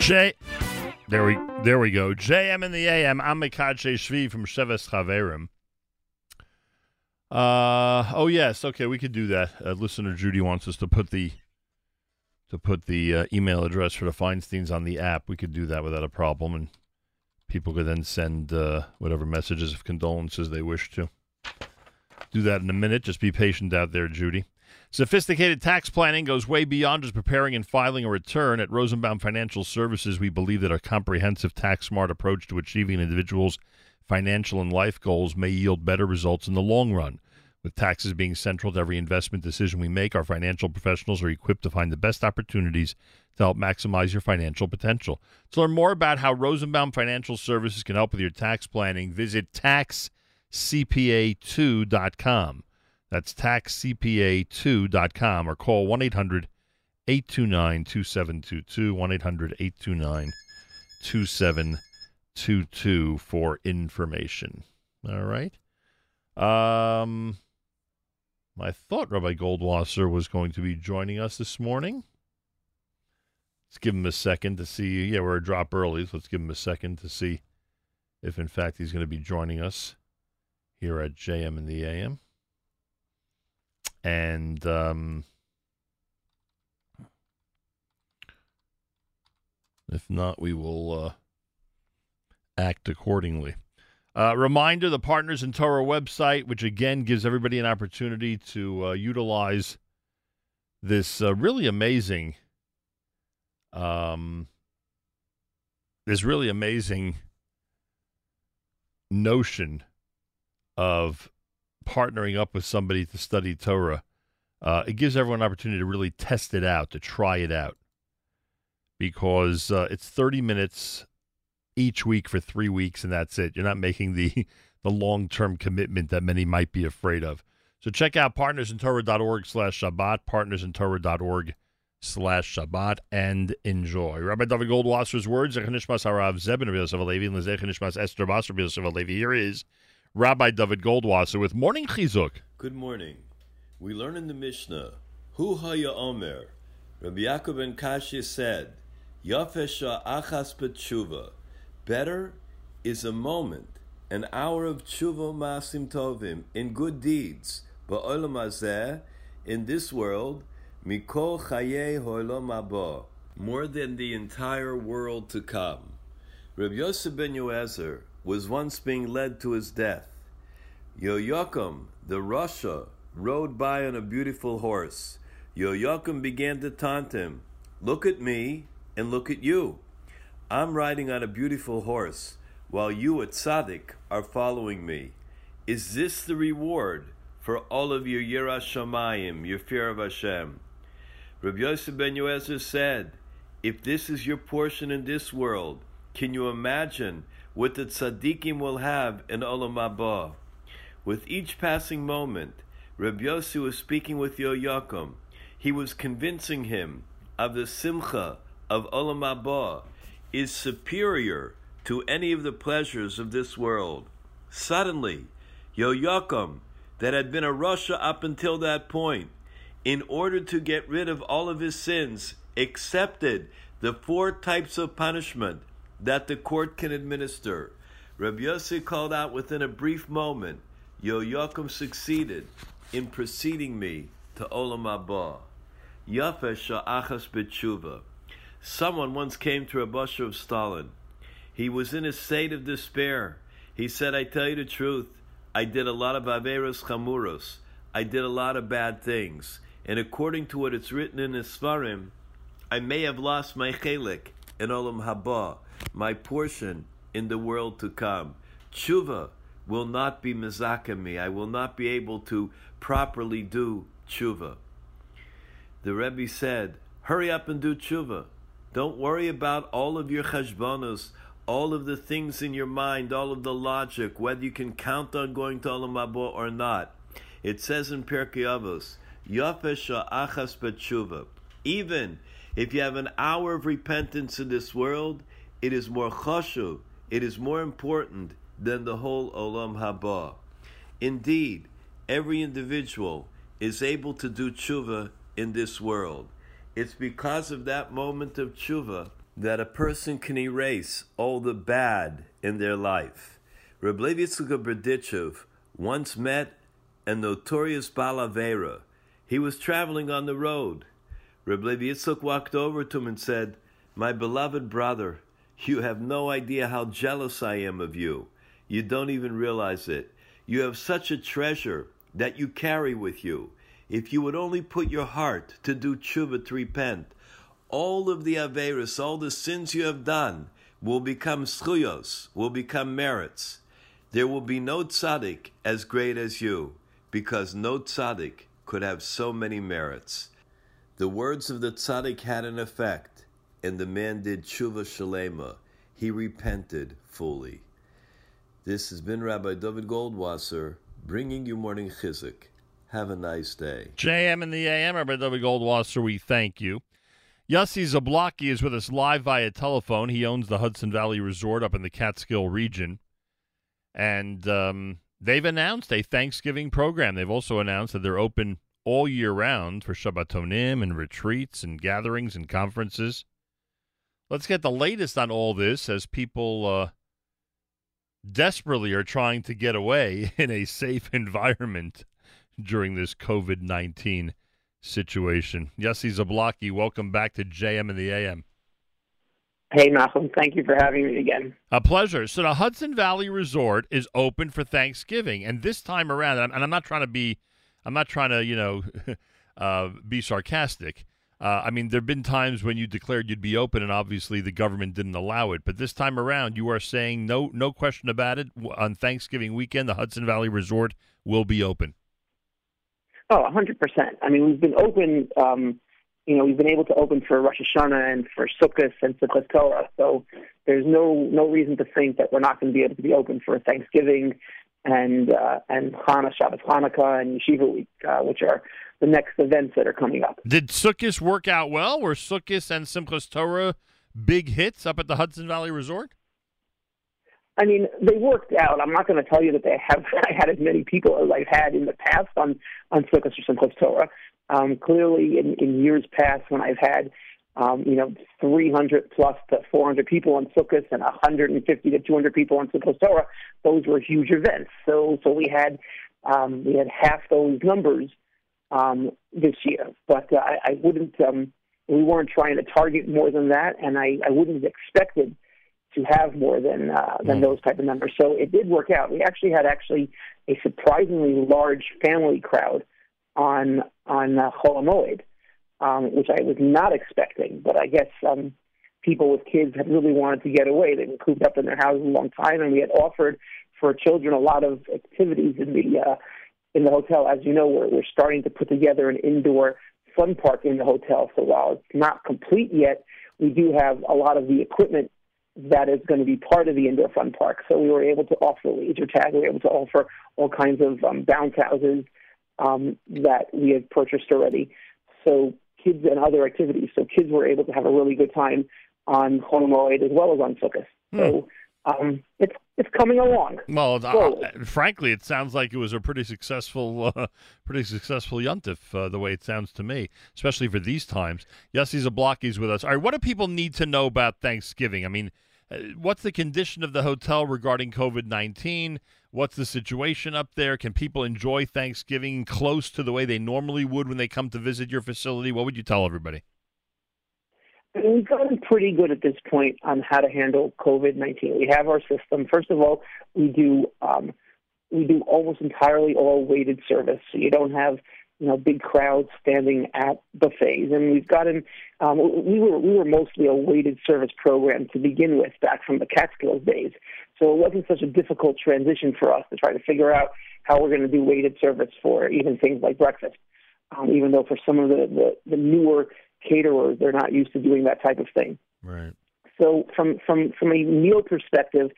J. There we there we go. JM in the AM. I'm Mikache Shvi from Sheves Chaverim. Uh oh yes, okay, we could do that. Uh, listener Judy wants us to put the to put the uh, email address for the Feinsteins on the app. We could do that without a problem, and people could then send uh, whatever messages of condolences they wish to. Do that in a minute. Just be patient out there, Judy. Sophisticated tax planning goes way beyond just preparing and filing a return. At Rosenbaum Financial Services, we believe that a comprehensive tax smart approach to achieving an individual's financial and life goals may yield better results in the long run. With taxes being central to every investment decision we make, our financial professionals are equipped to find the best opportunities to help maximize your financial potential. To learn more about how Rosenbaum Financial Services can help with your tax planning, visit taxcpa2.com. That's taxcpa2.com or call 1 800 829 2722. 1 800 829 2722 for information. All right. Um, I thought Rabbi Goldwasser was going to be joining us this morning. Let's give him a second to see. Yeah, we're a drop early, so let's give him a second to see if, in fact, he's going to be joining us here at JM in the AM. And um, if not, we will uh, act accordingly. Uh, reminder the Partners in Torah website, which again gives everybody an opportunity to uh, utilize this uh, really amazing, um, this really amazing notion of partnering up with somebody to study Torah. Uh, it gives everyone an opportunity to really test it out, to try it out, because uh, it's 30 minutes each week for three weeks, and that's it. You're not making the the long term commitment that many might be afraid of. So check out partnersintorah.org slash Shabbat, partnersintorah.org slash Shabbat, and enjoy. Rabbi David Goldwasser's words, Harav and Esther. Here is Rabbi David Goldwasser with Morning Chizuk. Good morning. We learn in the Mishnah, Hu Haya Omer, Rabbi Yaakov ben Kashya said, Yafesha achas b'tshuva, better is a moment, an hour of tshuva masim tovim, in good deeds, ba'olam hazeh, in this world, mikol chaye ho'olam haba, more than the entire world to come. Rabbi Yosef ben Yoezer was once being led to his death. Yoyakum, the Rasha, rode by on a beautiful horse. Yoyakum began to taunt him, Look at me and look at you. I'm riding on a beautiful horse, while you at Tzaddik are following me. Is this the reward for all of your Yirah Shamayim, your fear of Hashem? Rabbi Yosef ben Yoezer said, If this is your portion in this world, can you imagine what the tzaddikim will have in Olam Haba? With each passing moment, Rabbi Yossi was speaking with Yoyakum. He was convincing him of the simcha of Olam Haba is superior to any of the pleasures of this world. Suddenly, Yoyakum, that had been a Rasha up until that point, in order to get rid of all of his sins, accepted the four types of punishment that the court can administer. Rabbi Yossi called out within a brief moment, Yoyakum succeeded in preceding me to Olam Haba. Yafe sha'achas b'tshuva. Someone once came to Rabbi of Stolin. He was in a state of despair. He said, I tell you the truth, I did a lot of Averos Chamuros. I did a lot of bad things. And according to what it's written in the Svarim, I may have lost my chelik in Olam Haba, my portion in the world to come. Tshuva will not be mizaka me. I will not be able to properly do tshuva. The Rebbe said, hurry up and do tshuva. Don't worry about all of your cheshbonos, all of the things in your mind, all of the logic, whether you can count on going to Olam Haba or not. It says in Pirkei Avos, Yafesha achas. Even if you have an hour of repentance in this world, it is more chashuv, it is more important than the whole Olam Haba. Indeed, every individual is able to do tshuva in this world. It's because of that moment of tshuva that a person can erase all the bad in their life. Reb Levi once met a notorious Balavera. He was traveling on the road. Reb Levi walked over to him and said, My beloved brother, you have no idea how jealous I am of you. You don't even realize it. You have such a treasure that you carry with you. If you would only put your heart to do tshuva, to repent, all of the averis, all the sins you have done, will become schuyos, will become merits. There will be no tzaddik as great as you, because no tzaddik could have so many merits. The words of the tzaddik had an effect, and the man did tshuva shalema. He repented fully. This has been Rabbi David Goldwasser bringing you morning chizuk. Have a nice day. JM in the AM, Rabbi David Goldwasser, we thank you. Yossi Zablocki is with us live via telephone. He owns the Hudson Valley Resort up in the Catskill region. And um, they've announced a Thanksgiving program. They've also announced that they're open all year round for Shabbatonim and retreats and gatherings and conferences. Let's get the latest on all this as people uh, desperately are trying to get away in a safe environment during this COVID 19 situation. Yossi Zablocki, welcome back to JM in the AM. Hey, Malcolm. Thank you for having me again. A pleasure. So the Hudson Valley Resort is open for Thanksgiving, and this time around, and I'm, and I'm not trying to be, I'm not trying to, you know, uh, be sarcastic. Uh, I mean, there have been times when you declared you'd be open, and obviously the government didn't allow it. But this time around, you are saying no, no question about it. On Thanksgiving weekend, the Hudson Valley Resort will be open. Oh, 100%. I mean, we've been open, um, you know, we've been able to open for Rosh Hashanah and for Sukkot and Simchas Torah. So there's no no reason to think that we're not going to be able to be open for Thanksgiving and uh, and Hanukkah, Shabbos Hanukkah, and Yeshiva Week, uh, which are the next events that are coming up. Did Sukkot work out well? Were Sukkot and Simchas Torah big hits up at the Hudson Valley Resort? I mean, they worked out. I'm not going to tell you that they have I had as many people as I've had in the past on on Sukkot or Simchas Torah. Um, clearly, in, in years past, when I've had um, you know 300 plus to 400 people on Sukkot and 150 to 200 people on Simchas Torah, those were huge events. So so we had um, we had half those numbers um, this year, but uh, I, I wouldn't. Um, we weren't trying to target more than that, and I, I wouldn't have expected to have more than uh, than Hmm. those type of numbers. So it did work out. We actually had actually a surprisingly large family crowd on on uh, Chol um, which I was not expecting. But I guess um, people with kids had really wanted to get away. They've been cooped up in their houses a long time, and we had offered for children a lot of activities in the uh, in the hotel. As you know, we're we're starting to put together an indoor fun park in the hotel. So while it's not complete yet, we do have a lot of the equipment that is going to be part of the indoor fun park. So we were able to offer laser tag. We were able to offer all kinds of um, bounce houses um, that we had purchased already. So kids and other activities. So kids were able to have a really good time on Holomoid as well as on Sukkot. So um, it's it's coming along. Well, uh, Slowly. uh, frankly, it sounds like it was a pretty successful, uh, pretty successful yuntif, uh, the way it sounds to me, especially for these times. Yossi Zablocki's with us. All right, what do people need to know about Thanksgiving? I mean, uh, what's the condition of the hotel regarding COVID nineteen? What's the situation up there? Can people enjoy Thanksgiving close to the way they normally would when they come to visit your facility? What would you tell everybody? We've gotten pretty good at this point on how to handle COVID nineteen. We have our system. First of all, we do um, we do almost entirely all weighted service, so you don't have you know big crowds standing at buffets. And we've gotten um, we were we were mostly a weighted service program to begin with back from the Catskills days, so it wasn't such a difficult transition for us to try to figure out how we're going to do weighted service for even things like breakfast. Um, even though for some of the, the, the newer caterers, they're not used to doing that type of thing. Right. So from from from a meal perspective,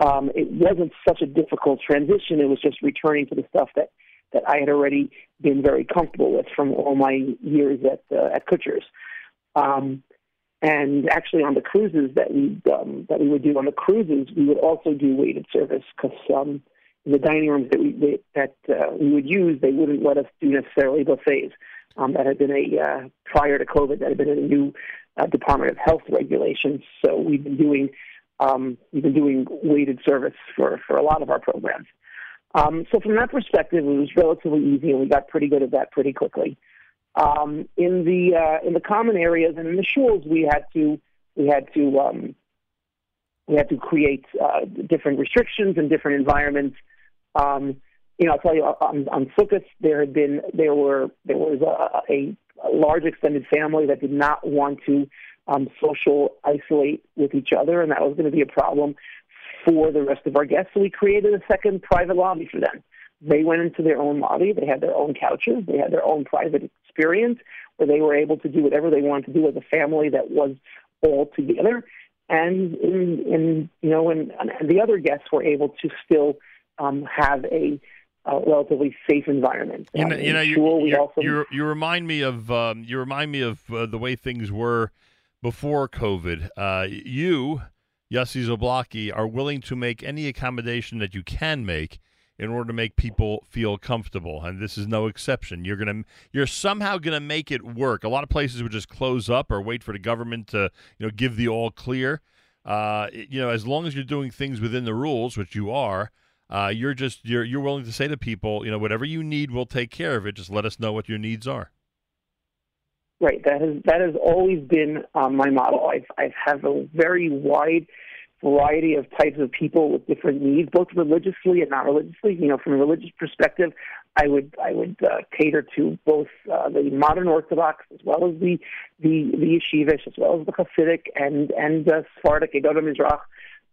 um, it wasn't such a difficult transition. It was just returning to the stuff that that I had already been very comfortable with from all my years at uh, at Kutsher's. Um, and actually, on the cruises that we um, that we would do on the cruises, we would also do weighted service because um, the dining rooms that we they, that uh, we would use, they wouldn't let us do necessarily buffets. um, that had been a uh, prior to COVID that had been a new uh, Department of Health regulations. So we've been doing um, we've been doing weighted service for for a lot of our programs. Um, so from that perspective, it was relatively easy, and we got pretty good at that pretty quickly. Um, in the uh, in the common areas and in the schools, we had to we had to um, we had to create uh, different restrictions and different environments. Um, you know, I'll tell you on, on Sukkot, there had been there were there was a, a, a large extended family that did not want to um, social isolate with each other, and that was going to be a problem for the rest of our guests. So we created a second private lobby for them. They went into their own lobby. They had their own couches. They had their own private experience where they were able to do whatever they wanted to do as a family that was all together. And in, in you know, and, and the other guests were able to still um, have a, a relatively safe environment. You know, you, know you, you, also you, you remind me of um, you remind me of uh, the way things were before COVID. Uh, you, Yossi Zablocki, are willing to make any accommodation that you can make in order to make people feel comfortable, and this is no exception. You're gonna you're somehow gonna make it work. A lot of places would just close up or wait for the government to you know give the all clear. Uh, you know, as long as you're doing things within the rules, which you are, uh, you're just you're you're willing to say to people, you know, whatever you need, we'll take care of it. Just let us know what your needs are. Right. That has that has always been um, my model. I've I have a very wide variety of types of people with different needs, both religiously and not religiously. You know, from a religious perspective, I would I would uh, cater to both uh, the modern Orthodox as well as the the the yeshivish, as well as the Hasidic and and uh, Sephardic Edodah Mizrach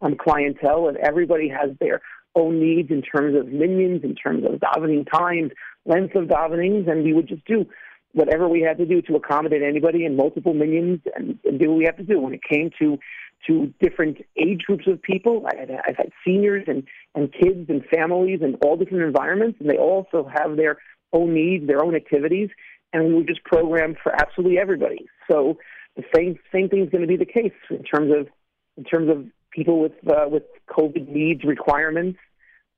um, clientele, and everybody has their own needs in terms of minyans, in terms of davening times, length of davenings, and we would just do whatever we had to do to accommodate anybody in multiple minyans and, and do what we have to do. When it came to to different age groups of people, I had, I've had seniors and, and kids and families and all different environments, and they also have their own needs, their own activities, and we would just program for absolutely everybody. So the same same thing is going to be the case in terms of in terms of people with uh, with COVID needs requirements,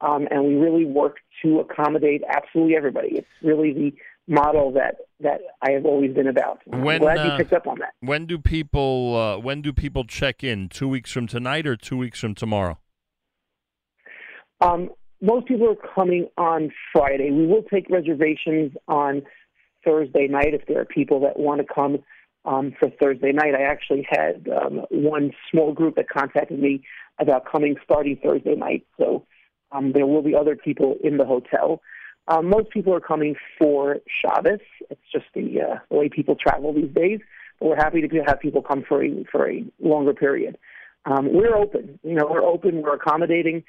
um, and we really work to accommodate absolutely everybody. It's really the model that that I have always been about. I'm When, glad uh, you picked up on that. When do people uh, when do people check in? Two weeks from tonight or two weeks from tomorrow? Um, most people are coming on Friday. We will take reservations on Thursday night if there are people that want to come um, for Thursday night. I actually had um, one small group that contacted me about coming starting Thursday night. So um, there will be other people in the hotel. Um, most people are coming for Shabbos. It's just the, uh, the way people travel these days. But we're happy to have people come for a, for a longer period. Um, we're open. You know, we're open. We're accommodating.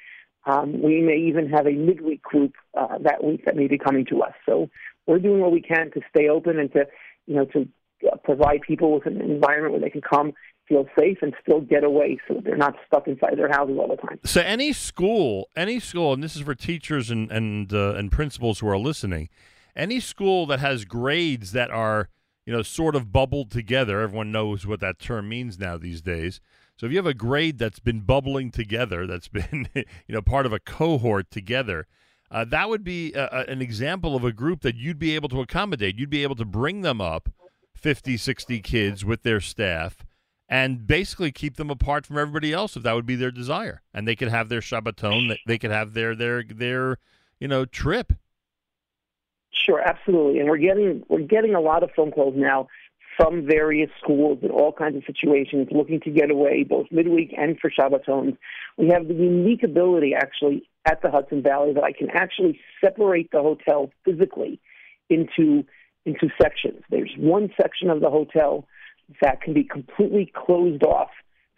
Um, we may even have a midweek group uh, that week that may be coming to us. So we're doing what we can to stay open and to, you know, to uh, provide people with an environment where they can come, feel safe, and still get away, so they're not stuck inside their houses all the time. So any school, any school, and this is for teachers and and uh, and principals who are listening, any school that has grades that are you know sort of bubbled together. Everyone knows what that term means now these days. So if you have a grade that's been bubbling together, that's been you know part of a cohort together. Uh, that would be a, a- an example of a group that you'd be able to accommodate. You'd be able to bring them up 50, 60 kids with their staff and basically keep them apart from everybody else if that would be their desire. And they could have their Shabbaton, they- could have their their their you know trip. Sure, absolutely. And we're getting we're getting a lot of phone calls now from various schools in all kinds of situations looking to get away, both midweek and for Shabbatons. We have the unique ability actually at the Hudson Valley that I can actually separate the hotel physically into into sections. There's one section of the hotel that can be completely closed off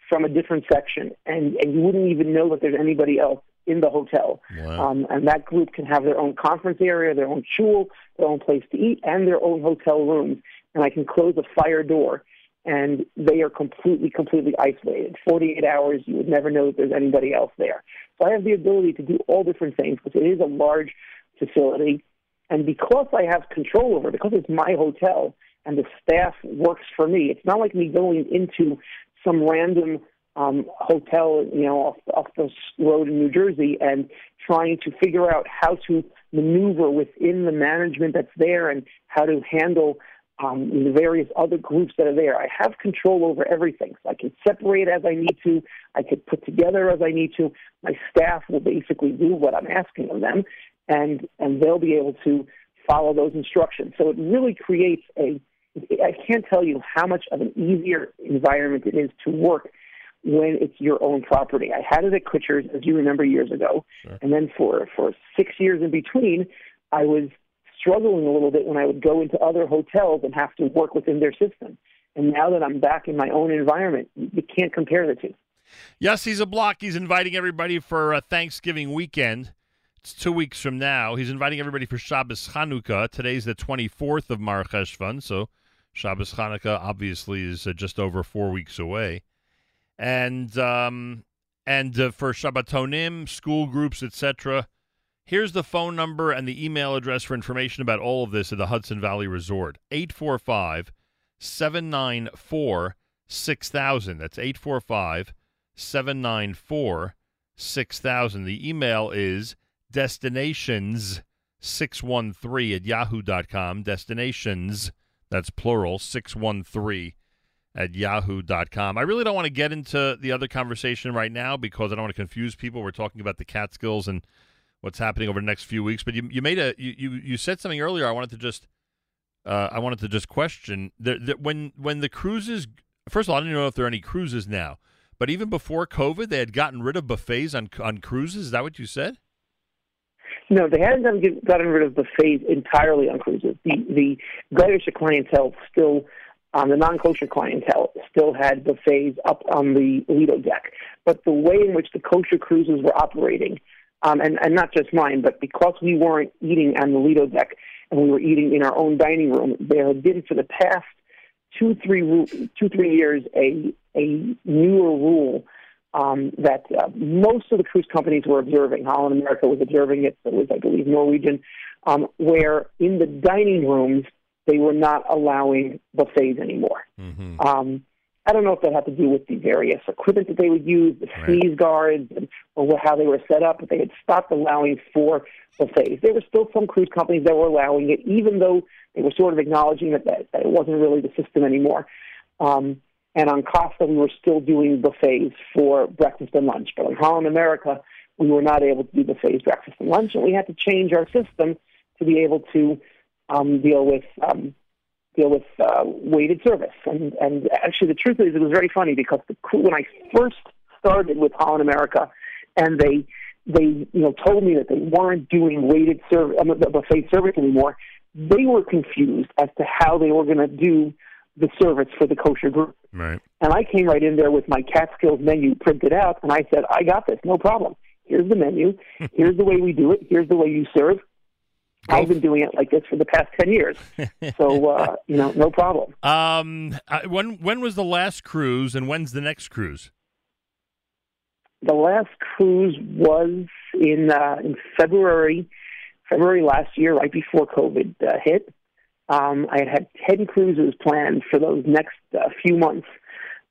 from a different section, and, and you wouldn't even know that there's anybody else in the hotel. Um, and that group can have their own conference area, their own shul, their own place to eat, and their own hotel rooms. And I can close a fire door, and they are completely, completely isolated. 48 hours, you would never know that there's anybody else there. So I have the ability to do all different things because it is a large facility. And because I have control over it, because it's my hotel and the staff works for me, it's not like me going into some random um, hotel, you know, off, off the road in New Jersey and trying to figure out how to maneuver within the management that's there and how to handle um, the various other groups that are there. I have control over everything. So I can separate as I need to. I can put together as I need to. My staff will basically do what I'm asking of them, and and they'll be able to follow those instructions. So it really creates a. I can't tell you how much of an easier environment it is to work when it's your own property. I had it at Kutsher's, as you remember, years ago, and then for for six years in between, I was struggling a little bit when I would go into other hotels and have to work within their system. And now that I'm back in my own environment, you can't compare the two. Yossi Zablocki. He's inviting everybody for uh, Thanksgiving weekend. It's two weeks from now. He's inviting everybody for Shabbos Chanukah. Today's the 24th of Mar Cheshvan, so Shabbos Chanukah obviously is uh, just over four weeks away. And um, and uh, for Shabbatonim, school groups, etc. Here's the phone number and the email address for information about all of this at the Hudson Valley Resort 845 794 6000. That's 845 794 6000. The email is destinations613 at yahoo.com. Destinations, that's plural, 613 at yahoo.com. I really don't want to get into the other conversation right now because I don't want to confuse people. We're talking about the Catskills and what's happening over the next few weeks. But you, you made a you, you, you said something earlier. I wanted to just uh, I wanted to just question that when when the cruises. First of all, I don't know if there are any cruises now, but even before COVID, they had gotten rid of buffets on on cruises. Is that what you said? No, they hadn't gotten- gotten rid of buffets entirely on cruises. The the Goyish clientele still, um, the non-kosher clientele still had buffets up on the Lido deck. But the way in which the kosher cruises were operating, um, and, and not just mine, but because we weren't eating on the Lido deck and we were eating in our own dining room, there had been for the past two, three, two, three years a a newer rule um, that uh, most of the cruise companies were observing. Holland America was observing it. So was, I believe, Norwegian, um, where in the dining rooms they were not allowing buffets anymore. Um, I don't know if that had to do with the various equipment that they would use, the sneeze guards, and, or how they were set up, but they had stopped allowing for buffets. There were still some cruise companies that were allowing it, even though they were sort of acknowledging that, that, that it wasn't really the system anymore. Um, and on Costa, we were still doing buffets for breakfast and lunch. But on Holland America, we were not able to do buffets, breakfast and lunch, and we had to change our system to be able to um, deal with um, deal with uh, weighted service. And and actually, the truth is, it was very funny because the, when I first started with Holland America, and they they you know told me that they weren't doing weighted service, um, buffet service anymore. They were confused as to how they were going to do the service for the kosher group. Right. And I came right in there with my Catskills menu printed out, and I said, I got this, no problem. Here's the menu. Here's the way we do it. Here's the way you serve. I've been doing it like this for the past 10 years. So, uh, you know, no problem. Um, when when was the last cruise, and when's the next cruise? The last cruise was in uh, in February, February last year, right before COVID uh, hit. Um, I had had ten cruises planned for those next uh, few months,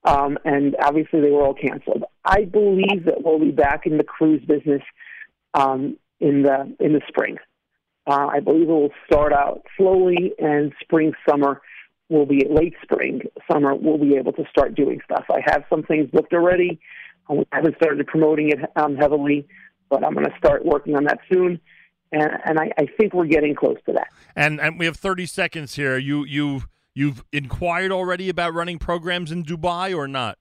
um, and obviously they were all canceled. I believe that we'll be back in the cruise business um, in the in the spring. Uh, I believe it will start out slowly, and spring, summer will be late spring, summer we'll be able to start doing stuff. I have some things booked already. I haven't started promoting it um, heavily, but I'm going to start working on that soon. And, and I, I think we're getting close to that. And and we have thirty seconds here. You you you've inquired already about running programs in Dubai or not?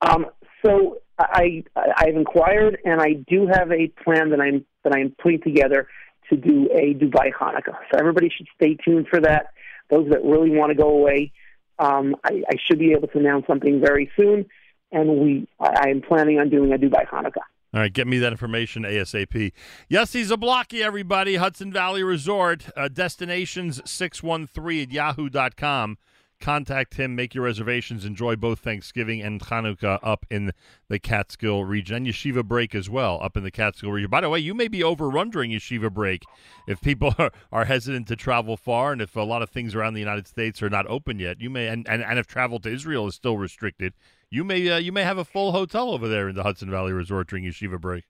Um, so I I've inquired, and I do have a plan that I'm that I'm putting together to do a Dubai Hanukkah. So everybody should stay tuned for that. Those that really want to go away, um, I, I should be able to announce something very soon. And we I, I am planning on doing a Dubai Hanukkah. All right, get me that information ASAP. Yossi Zablocki, everybody, Hudson Valley Resort, uh, destinations613 at yahoo.com. Contact him, make your reservations, enjoy both Thanksgiving and Hanukkah up in the Catskill region, and Yeshiva Break as well, up in the Catskill region. By the way, you may be overrun during Yeshiva Break if people are, are hesitant to travel far, and if a lot of things around the United States are not open yet. You may, and, and, and if travel to Israel is still restricted, you may uh, you may have a full hotel over there in the Hudson Valley Resort during Yeshiva Break.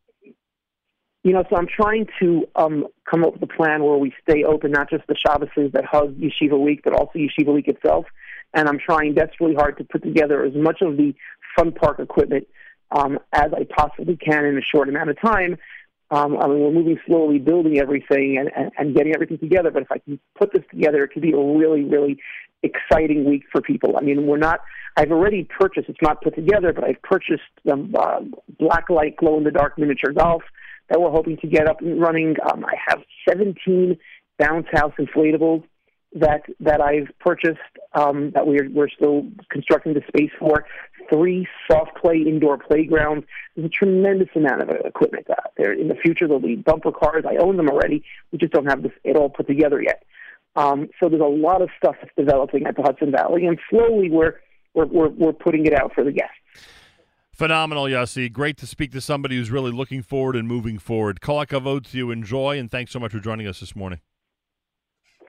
You know, so I'm trying to um, come up with a plan where we stay open, not just the Shabbases that hug Yeshiva Week, but also Yeshiva Week itself. And I'm trying desperately hard to put together as much of the fun park equipment um, as I possibly can in a short amount of time. Um, I mean, we're moving slowly, building everything and, and, and getting everything together. But if I can put this together, it could be a really, really exciting week for people. I mean, we're not. I've already purchased. It's not put together, but I've purchased um, uh, black light, glow in the dark miniature golf that we're hoping to get up and running. Um, I have 17 bounce house inflatables that that I've purchased um, that we're we're still constructing the space for. Three soft play indoor playgrounds. There's a tremendous amount of equipment out there. In the future, there'll be bumper cars. I own them already. We just don't have this it all put together yet. Um, so there's a lot of stuff that's developing at the Hudson Valley, and slowly we're we're we're, we're putting it out for the guests. Phenomenal, Yossi. Great to speak to somebody who's really looking forward and moving forward. Kol hakavod to you. Enjoy, and thanks so much for joining us this morning.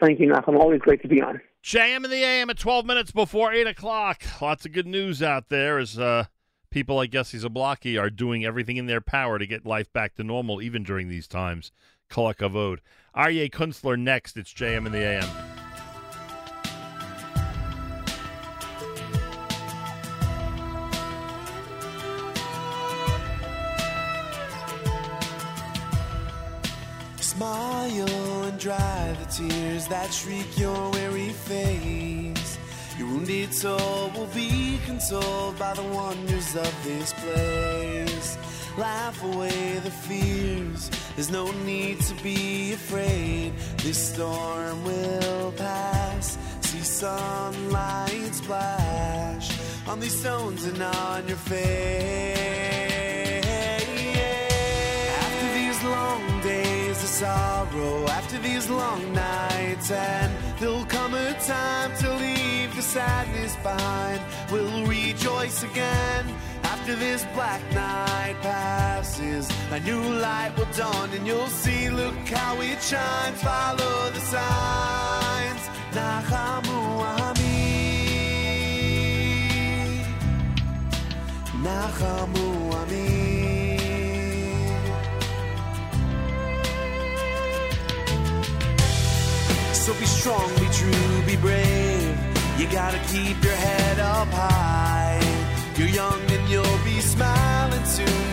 Thank you, Nachum. Always great to be on. JM in the AM at 12 minutes before 8 o'clock. Lots of good news out there as uh, people like Yossi Zablocki are doing everything in their power to get life back to normal, even during these times. Kol hakavod. Aryeh Kunstler next. It's JM in the AM. Smile and dry the tears that shriek your weary face. Your wounded soul will be consoled by the wonders of this place. Laugh away the fears, there's no need to be afraid. This storm will pass. See sunlight splash on these stones and on your face. After these long days of sorrow, after these long nights, and there'll come a time to leave the sadness behind. We'll rejoice again after this black night passes. A new light will dawn, and you'll see, look how it shines. Follow the signs. Nachamu Ami. Nachamu Ami. So be strong, be true, be brave. You gotta keep your head up high. You're young you'll be smiling soon.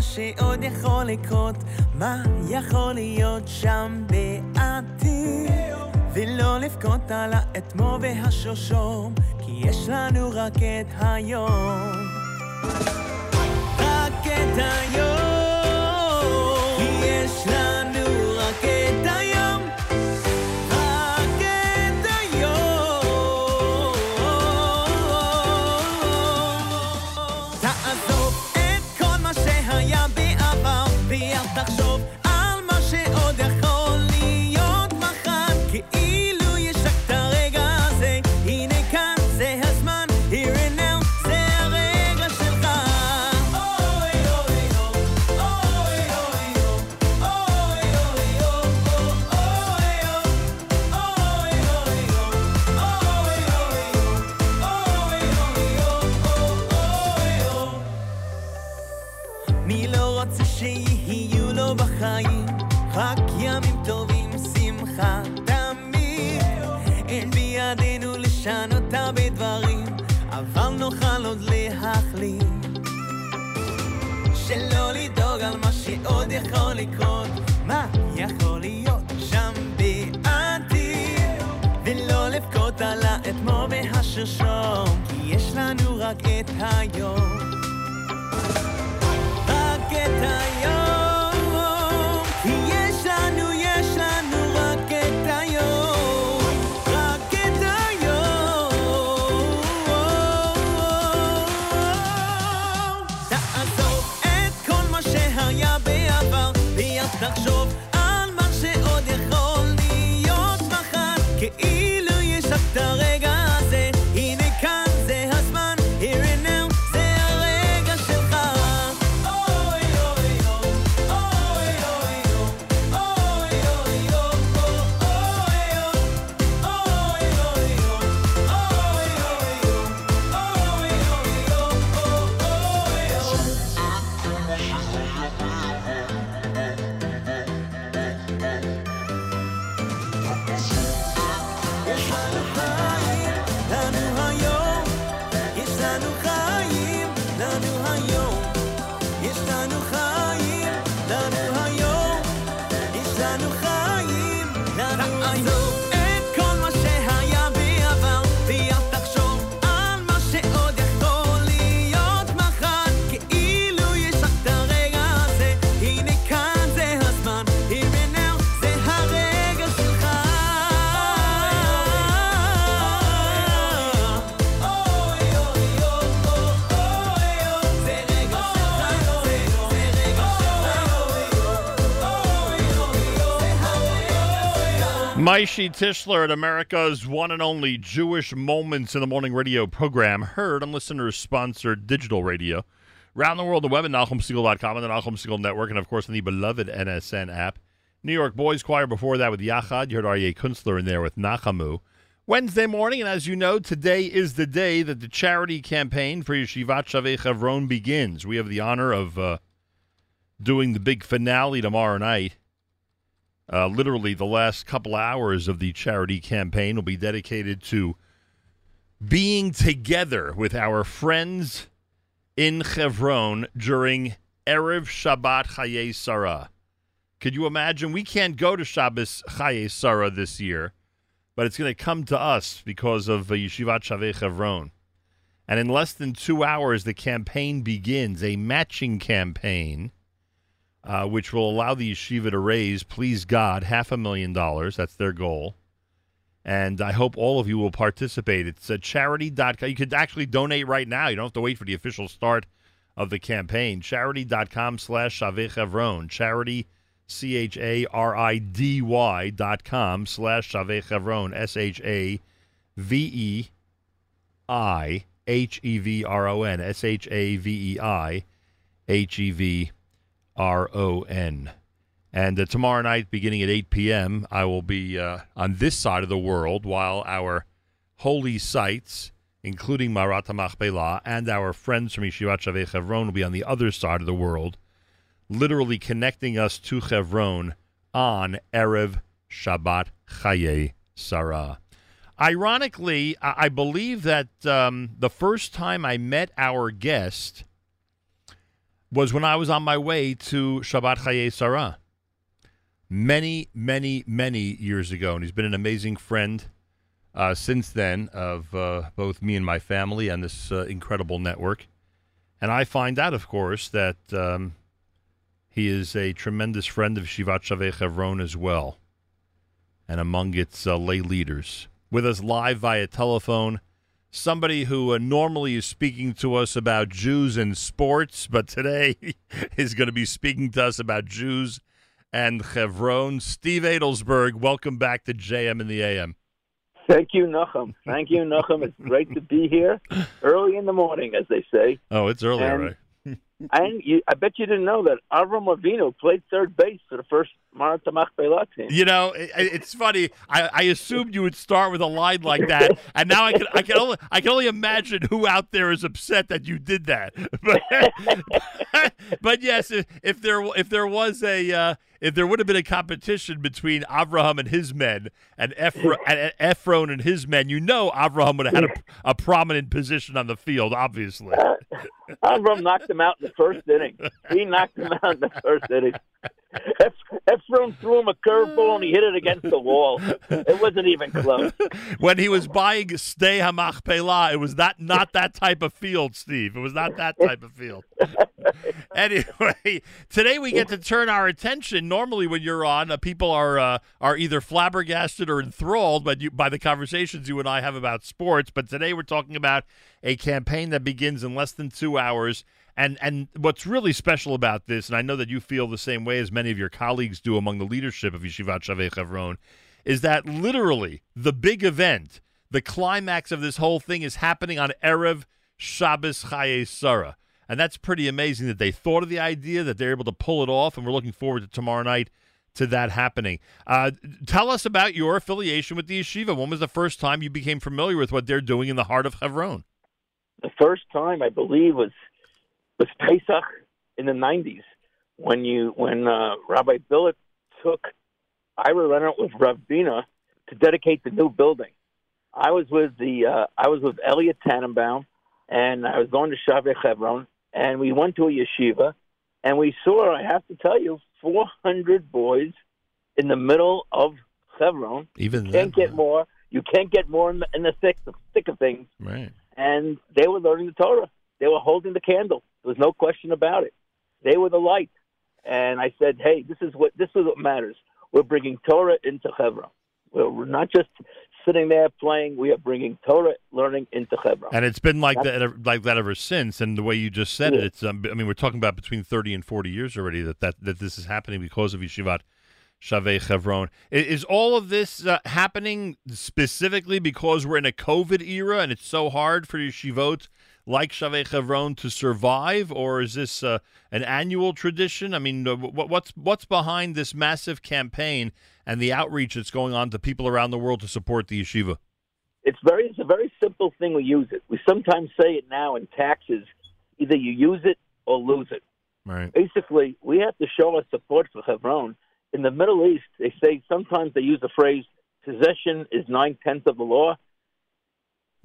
שעוד יכול לקרות, מה יכול להיות שם בעתיד. ולא לבכות על האתמול והשושום, כי יש לנו רק את היום. רק את היום, והשלשום, כי יש לנו רק את היום. Maishi Tischler at America's one and only Jewish Moments in the Morning radio program, heard on listeners sponsored digital radio. Around the world, the web at NachumSegal.com and the Nachum Segal Network, and of course on the beloved NSN app. New York Boys Choir before that with Yachad. You heard Aryeh Kunstler in there with Nachamu. Wednesday morning, and as you know, today is the day that the charity campaign for Yeshivat Shavei Chevron begins. We have the honor of uh, doing the big finale tomorrow night. Uh, literally, the last couple hours of the charity campaign will be dedicated to being together with our friends in Chevron during Erev Shabbat Chaye Sarah. Could you imagine? We can't go to Shabbos Chaye Sarah this year, but it's going to come to us because of uh, Yeshivat Shavei Chevron. And in less than two hours, the campaign begins, a matching campaign uh, which will allow the yeshiva to raise, please God, half a million dollars. That's their goal. And I hope all of you will participate. It's a charidy.com. You could actually donate right now. You don't have to wait for the official start of the campaign. Charidy.com slash Shavei Chevron. Charidy, C H A R I D Y dot com slash Shavei Chevron. S H A V E I H E V R O N. S H A V E I H E V R O N. And uh, tomorrow night, beginning at 8 p.m., I will be uh, on this side of the world while our holy sites including Marat Machpelah, and our friends from Yeshivat Shavei Chevron will be on the other side of the world, literally connecting us to Chevron on Erev Shabbat Chaye Sarah. Ironically, I I believe that um, the first time I met our guest was when I was on my way to Shabbat Chaye Sarah many, many, many years ago. And he's been an amazing friend uh, since then of uh, both me and my family and this uh, incredible network. And I find out, of course, that um, he is a tremendous friend of Shivat Shavei Chevron as well, and among its uh, lay leaders. With us live via telephone, somebody who uh, normally is speaking to us about Jews and sports, but today is going to be speaking to us about Jews and Chevron. Steve Adelsberg, welcome back to JM in the AM. Thank you, Nachum. Thank you, Nachum. It's great to be here early in the morning, as they say. Oh, it's early, And- right. And you, I bet you didn't know that Avram Avinu played third base for the first Marat Machpelah team. You know, it, it's funny. I, I assumed you would start with a line like that, and now I can I can only I can only imagine who out there is upset that you did that. But, but yes, if, if there if there was a uh, if there would have been a competition between Avraham and his men and, Ephra, and Ephron and his men, you know Avraham would have had a, a prominent position on the field. Obviously, Avram knocked him out in the first inning. He knocked him out in the first inning. Eph- Ephron threw him a curveball and he hit it against the wall. It wasn't even close. when he was buying Sde Hamachpelah, it was not not that type of field, Steve. It was not that type of field. anyway, today we get to turn our attention. Normally, when you're on, uh, people are uh, are either flabbergasted or enthralled by you, by the conversations you and I have about sports. But today we're talking about a campaign that begins in less than two hours. And and what's really special about this, and I know that you feel the same way as many of your colleagues do among the leadership of Yeshivat Shavei Chevron, is that literally the big event, the climax of this whole thing is happening on Erev Shabbos Chaye Sarah. And that's pretty amazing that they thought of the idea, that they're able to pull it off, and we're looking forward to tomorrow night to that happening. Uh, tell us about your affiliation with the yeshiva. When was the first time you became familiar with what they're doing in the heart of Hebron? The first time I believe was was Pesach in the '90s when you when uh, Rabbi Billet took Ira Leonard with Rav Bina to dedicate the new building. I was with the uh, I was with Elliot Tannenbaum, and I was going to Shavei Chevron, and we went to a yeshiva, and we saw I have to tell you 400 boys in the middle of Chevron. Even you can't get more. You can't get more in the, in the thick the thick of things Right. And they were learning the Torah. They were holding the candle. There was no question about it. They were the light. And I said, "Hey, this is what this is what matters. We're bringing Torah into Hebron. We're, we're not just sitting there playing. We are bringing Torah learning into Hebron." And it's been like That's- that, like that ever since. And the way you just said it, it's. Um, I mean, we're talking about between thirty and forty years already that that, that this is happening because of Yeshivat Shavei Chevron. Is all of this uh, happening specifically because we're in a COVID era and it's so hard for yeshivot like Shavei Chevron to survive, or is this uh, an annual tradition? I mean, uh, what's what's behind this massive campaign and the outreach that's going on to people around the world to support the yeshiva? it's very it's a very simple thing we use it. We sometimes say it now in taxes. Either you use it or lose it. Right. Basically, we have to show our support for Hebron. In the Middle East, they say sometimes they use the phrase "possession is nine tenths of the law."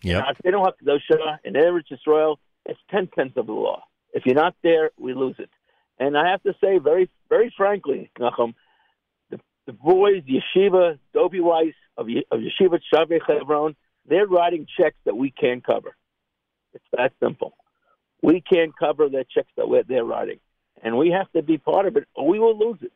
Yeah. If they don't have to Shah in Eretz Israel, it's ten tenths of the law. If you're not there, we lose it. And I have to say, very, very frankly, Nachum, the, the boys, Yeshiva, Dobie Weiss of, of Yeshiva Shavei Hebron, they're writing checks that we can't cover. It's that simple. We can't cover the checks that we're, they're writing, and we have to be part of it, or we will lose it.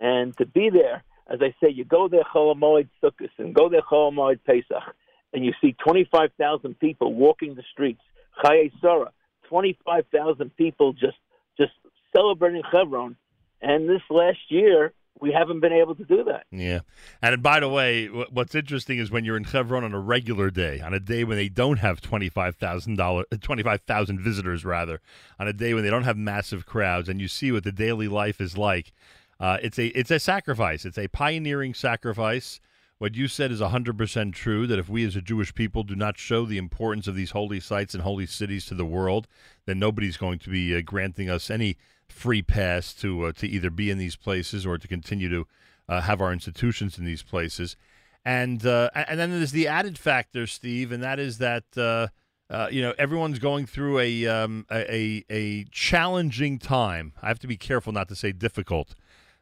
And to be there, as I say, you go there Chol Hamoed Sukkot and go there Chol Hamoed Pesach, and you see 25,000 people walking the streets, Chaye Sarah, 25,000 people just just celebrating Chevron. And this last year, we haven't been able to do that. Yeah. And by the way, what's interesting is when you're in Chevron on a regular day, on a day when they don't have $25,000, uh, 25,000 visitors rather, on a day when they don't have massive crowds and you see what the daily life is like, uh, it's a it's a sacrifice. It's a pioneering sacrifice What you said is 100% true that if we as a Jewish people do not show the importance of these holy sites and holy cities to the world, then nobody's going to be uh, granting us any free pass to uh, to either be in these places or to continue to uh, have our institutions in these places. And uh, and then there's the added factor, Steve, and that is that uh, uh, you know everyone's going through a, um, a a a challenging time. I have to be careful not to say difficult,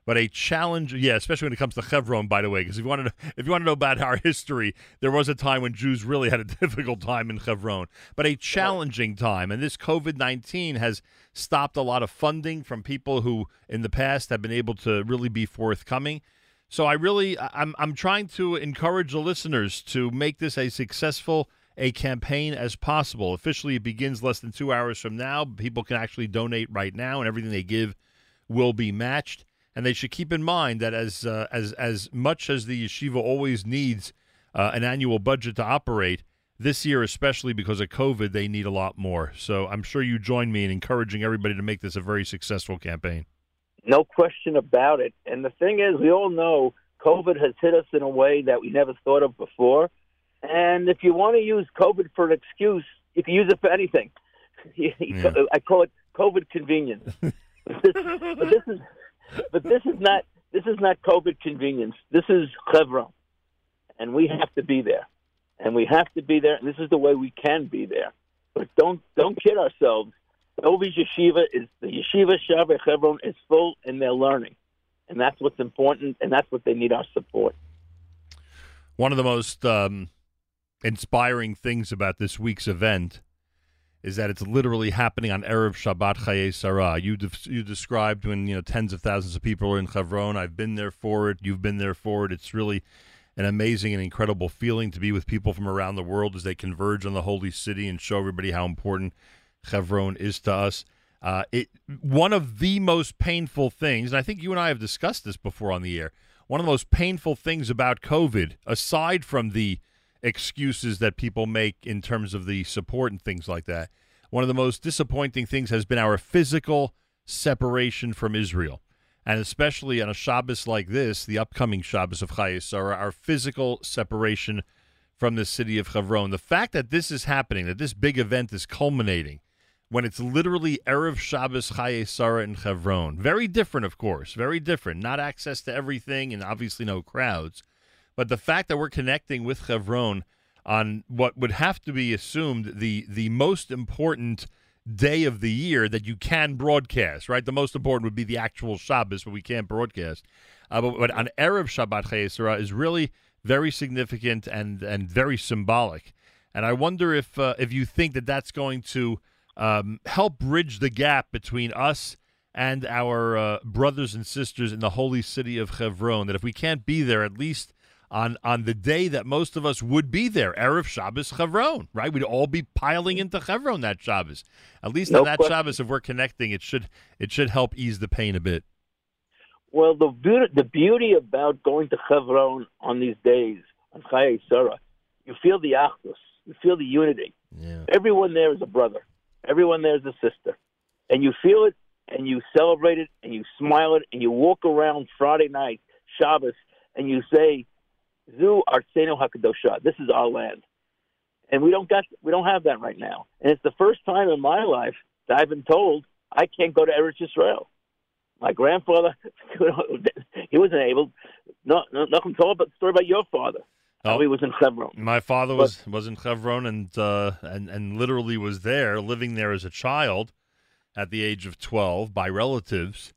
but a challenge. Yeah, especially when it comes to Chevron, by the way, because if you want to if you want to know about our history, there was a time when Jews really had a difficult time in Chevron, but a challenging time. And this COVID nineteen has stopped a lot of funding from people who in the past have been able to really be forthcoming. So I really I'm I'm trying to encourage the listeners to make this a successful a campaign as possible. Officially it begins less than 2 hours from now. People can actually donate right now and everything they give will be matched and they should keep in mind that as uh, as as much as the yeshiva always needs uh, an annual budget to operate, this year especially because of COVID they need a lot more. So I'm sure you join me in encouraging everybody to make this a very successful campaign. No question about it. And the thing is, we all know COVID has hit us in a way that we never thought of before. And if you want to use COVID for an excuse, if you can use it for anything. I call it COVID convenience. but, this, but this is, but this is not this is not COVID convenience. This is Chevron, and we have to be there, and we have to be there. And this is the way we can be there. But don't don't kid ourselves. Novi's yeshiva is the yeshiva Shavei Chevron is full and they're learning, and that's what's important, and that's what they need our support. One of the most um, inspiring things about this week's event is that it's literally happening on erev Shabbat Chaye Sarah. You de- you described when you know tens of thousands of people are in Chevron. I've been there for it. You've been there for it. It's really an amazing and incredible feeling to be with people from around the world as they converge on the holy city and show everybody how important Chevron is to us. Uh, it one of the most painful things, and I think you and I have discussed this before on the air. One of the most painful things about COVID, aside from the excuses that people make in terms of the support and things like that, one of the most disappointing things has been our physical separation from Israel. And especially on a Shabbos like this, the upcoming Shabbos of Chayes Sarah, our physical separation from the city of Chevron. The fact that this is happening, that this big event is culminating, when it's literally Erev Shabbos Chaye Sarah in Chevron. Very different, of course, very different. Not access to everything and obviously no crowds. But the fact that we're connecting with Chevron on what would have to be assumed the the most important day of the year that you can broadcast, right? The most important would be the actual Shabbos, but we can't broadcast. Uh, but, but on Erev Shabbat Chaye Sarah is really very significant and and very symbolic. And I wonder if uh, if you think that that's going to um, help bridge the gap between us and our uh, brothers and sisters in the holy city of Chevron. That if we can't be there, at least on on the day that most of us would be there, erev Shabbos Chevron, right? We'd all be piling into Chevron that Shabbos. At least No on that question. Shabbos, if we're connecting, it should it should help ease the pain a bit. Well, the beauty, the beauty about going to Chevron on these days on Chaye Sarah, you feel the achdus, you feel the unity. Everyone there is a brother. Everyone there is a sister, and you feel it, and you celebrate it, and you smile it, and you walk around Friday night Shabbos, and you say, "Zu Artsenu Hakadosha." This is our land, and we don't got we don't have that right now. And it's the first time in my life that I've been told I can't go to Eretz Israel. My grandfather, he wasn't able. No, no, nothing told about the story about your father. How he was in Hebron. My father was was in Chevron and uh, and and literally was there, living there as a child, at the age of twelve by relatives,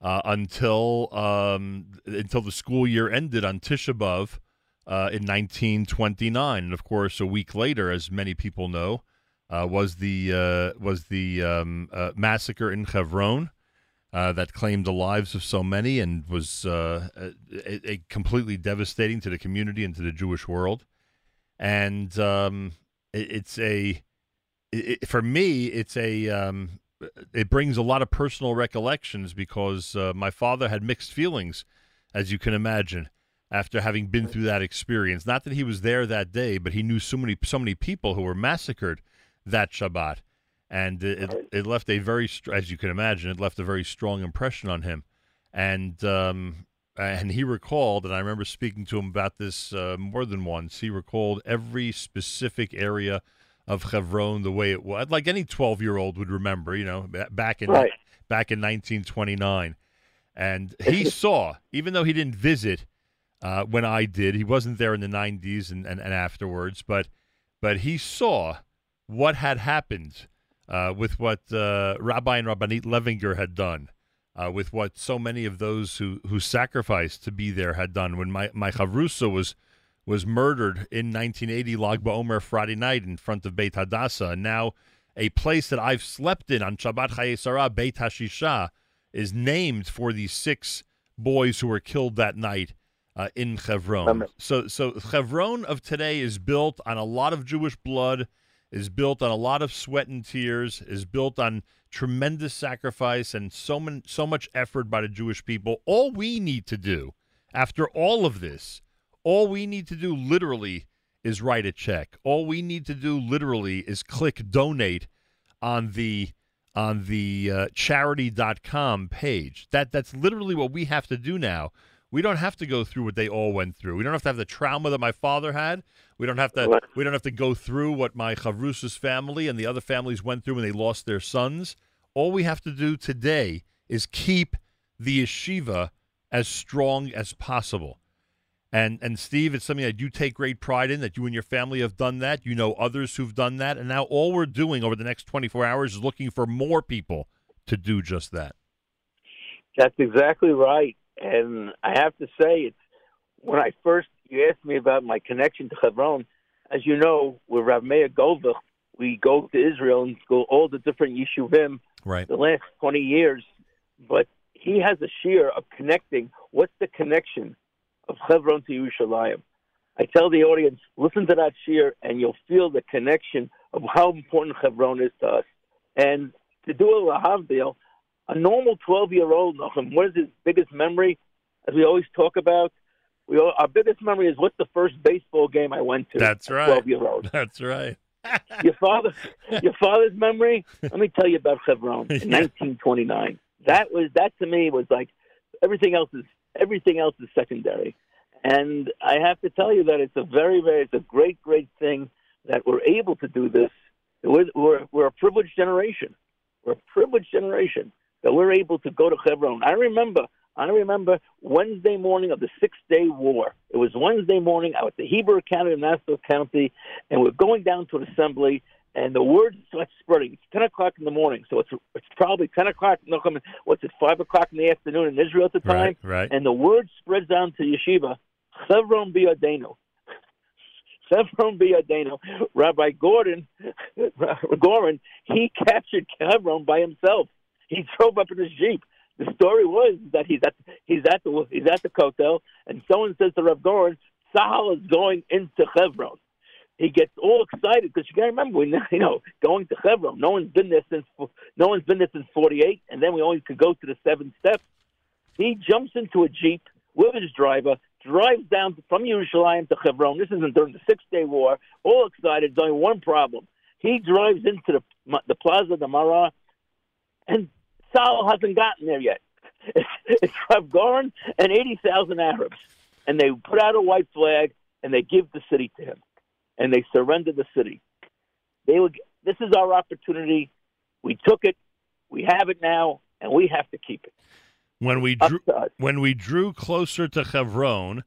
uh, until um, until the school year ended on Tisha B'av uh, in 1929, and of course a week later, as many people know, uh, was the uh, was the um, uh, massacre in Chevron. Uh, that claimed the lives of so many and was a, a completely devastating to the community and to the Jewish world. And um, it, it's a, it, for me, it's a, um, it brings a lot of personal recollections because uh, my father had mixed feelings, as you can imagine, after having been through that experience. Not that he was there that day, but he knew so many, so many people who were massacred that Shabbat and it, it, left a very, as you can imagine, it left a very strong impression on him. And um, and he recalled, and I remember speaking to him about this uh, more than once. He recalled every specific area of Hebron the way it was, like any twelve-year-old would remember. You know, back in Right. back in 1929, and he saw, even though he didn't visit uh, when I did, he wasn't there in the 90s and, and, and afterwards, but but he saw what had happened uh, with what uh, Rabbi and Rabbanit Levinger had done, uh, with what so many of those who, who sacrificed to be there had done. When my, my Chavrusa was was murdered in 1980, Lag BaOmer Friday night in front of Beit Hadassah, and now a place that I've slept in on Shabbat Chayei Sarah, Beit Hashisha, is named for these six boys who were killed that night uh, in Hebron. Amen. So, so Hebron of today is built on a lot of Jewish blood, is built on a lot of sweat and tears, is built on tremendous sacrifice and so man, so much effort by the Jewish people. All we need to do, after all of this, all we need to do literally is write a check. All we need to do literally is click donate on the on the uh, charidy.com page. That that's literally what we have to do now. We don't have to go through what they all went through. We don't have to have the trauma that my father had. We don't have to we don't have to go through what my Chavrusa's family and the other families went through when they lost their sons. All we have to do today is keep the yeshiva as strong as possible. And and Steve, it's something that you take great pride in that you and your family have done that. You know others who've done that, and now all we're doing over the next 24 hours is looking for more people to do just that. That's exactly right. And I have to say, it's when I first you asked me about my connection to Hebron. As you know, with Rav Meir Goldberg, we go to Israel and go all the different yeshuvim Right. the last 20 years. But he has a shiur of connecting. What's the connection of Hebron to Yerushalayim? I tell the audience, listen to that shiur, and you'll feel the connection of how important Hebron is to us. And to do a lahavdil, a normal 12 year old, what is his biggest memory? As we always talk about, we all, our biggest memory is what's the first baseball game I went to? That's right. 12 year old. That's right. Your father, your father's memory. Let me tell you about Hebron in Yeah. 1929. That was that to me was like everything else is everything else is secondary. And I have to tell you that it's a very, very, it's a great, great thing that we're able to do this. We're, we're, we're a privileged generation. We're a privileged generation that we're able to go to Hebron. I remember, I remember Wednesday morning of the Six Day War. It was Wednesday morning. I was at the Hebrew Academy in Nassau County, and we're going down to an assembly, and the word starts spreading. It's 10 o'clock in the morning, so it's it's probably 10 o'clock. No, come what's it, 5 o'clock in the afternoon in Israel at the time? Right, right. And the word spreads down to yeshiva, Chevron Biadenu. Chevron Biadenu. Rabbi Gordon, Goren, he captured Hebron by himself. He drove up in his jeep. The story was that he's at he's at the he's at the kotel, and someone says to Rav Goren, Tzahal is going into Hebron. He gets all excited because you got to remember, we you know, going to Hebron. No one's been there since no one's been there since '48, and then we only could go to the seven steps. He jumps into a jeep with his driver, drives down from Yerushalayim to Hebron. This isn't during the Six Day War. All excited. There's only one problem. He drives into the the Plaza de Mara, and Tzahal hasn't gotten there yet. It's, it's Rav Goren and eighty thousand Arabs, and they put out a white flag and they give the city to him, and they surrender the city. They would. This is our opportunity. We took it. We have it now, and we have to keep it. When we drew, when we drew closer to Hebron,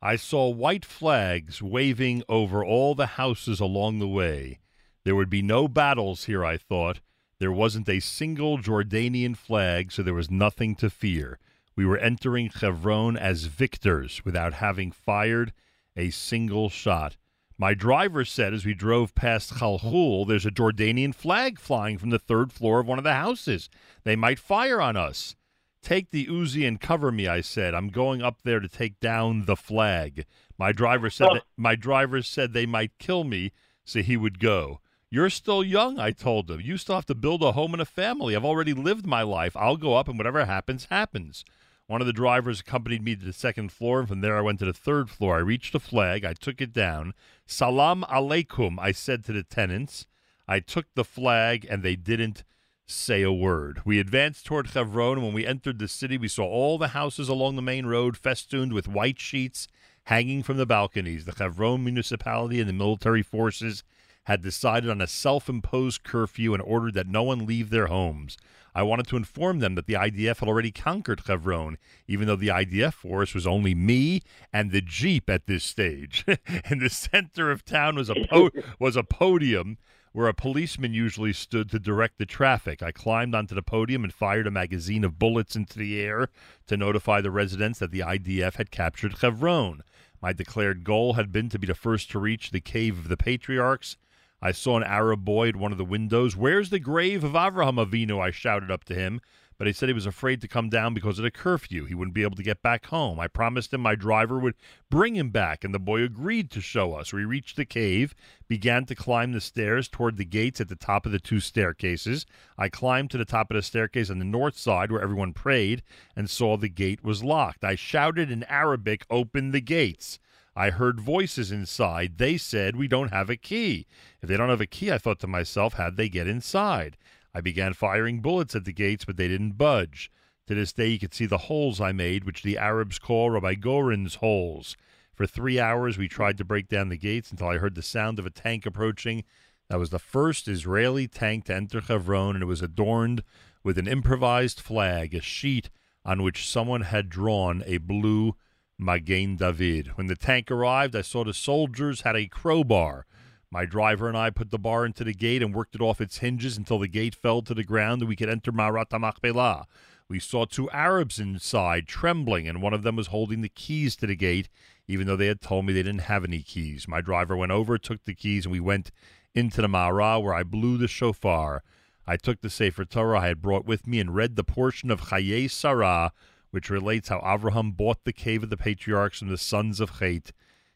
I saw white flags waving over all the houses along the way. There would be no battles here, I thought. There wasn't a single Jordanian flag, so there was nothing to fear. We were entering Hebron as victors without having fired a single shot. My driver said as we drove past Khalkhul, there's a Jordanian flag flying from the third floor of one of the houses. They might fire on us. Take the Uzi and cover me, I said. I'm going up there to take down the flag. My driver said Oh. that, my driver said they might kill me, so he would go. You're still young, I told him. You still have to build a home and a family. I've already lived my life. I'll go up and whatever happens, happens. One of the drivers accompanied me to the second floor, and from there I went to the third floor. I reached the flag. I took it down. Salam alaikum, I said to the tenants. I took the flag, and they didn't say a word. We advanced toward Chevron, and when we entered the city, we saw all the houses along the main road festooned with white sheets hanging from the balconies. The Chevron municipality and the military forces had decided on a self imposed curfew and ordered that no one leave their homes. I wanted to inform them that the IDF had already conquered Chevron, even though the IDF force was only me and the Jeep at this stage. In the center of town was a, po- was a podium where a policeman usually stood to direct the traffic. I climbed onto the podium and fired a magazine of bullets into the air to notify the residents that the IDF had captured Chevron. My declared goal had been to be the first to reach the cave of the patriarchs. I saw an Arab boy at one of the windows. Where's the grave of Avraham Avinu? I shouted up to him, but he said he was afraid to come down because of the curfew. He wouldn't be able to get back home. I promised him my driver would bring him back, and the boy agreed to show us. We reached the cave, began to climb the stairs toward the gates at the top of the two staircases. I climbed to the top of the staircase on the north side where everyone prayed and saw the gate was locked. I shouted in Arabic, Open the gates. I heard voices inside. They said, We don't have a key. If they don't have a key, I thought to myself, How'd they get inside? I began firing bullets at the gates, but they didn't budge. To this day, you could see the holes I made, which the Arabs call Rabbi Goren's holes. For three hours, we tried to break down the gates until I heard the sound of a tank approaching. That was the first Israeli tank to enter Hebron, and it was adorned with an improvised flag, a sheet on which someone had drawn a blue Magen David. When the tank arrived, I saw the soldiers had a crowbar. My driver and I put the bar into the gate and worked it off its hinges until the gate fell to the ground and we could enter Marat HaMachpelah. We saw two Arabs inside, trembling, and one of them was holding the keys to the gate, even though they had told me they didn't have any keys. My driver went over, took the keys, and we went into the Mara, where I blew the shofar. I took the Sefer Torah I had brought with me and read the portion of Chaye Sarah, which relates how Avraham bought the cave of the patriarchs from the sons of Chet.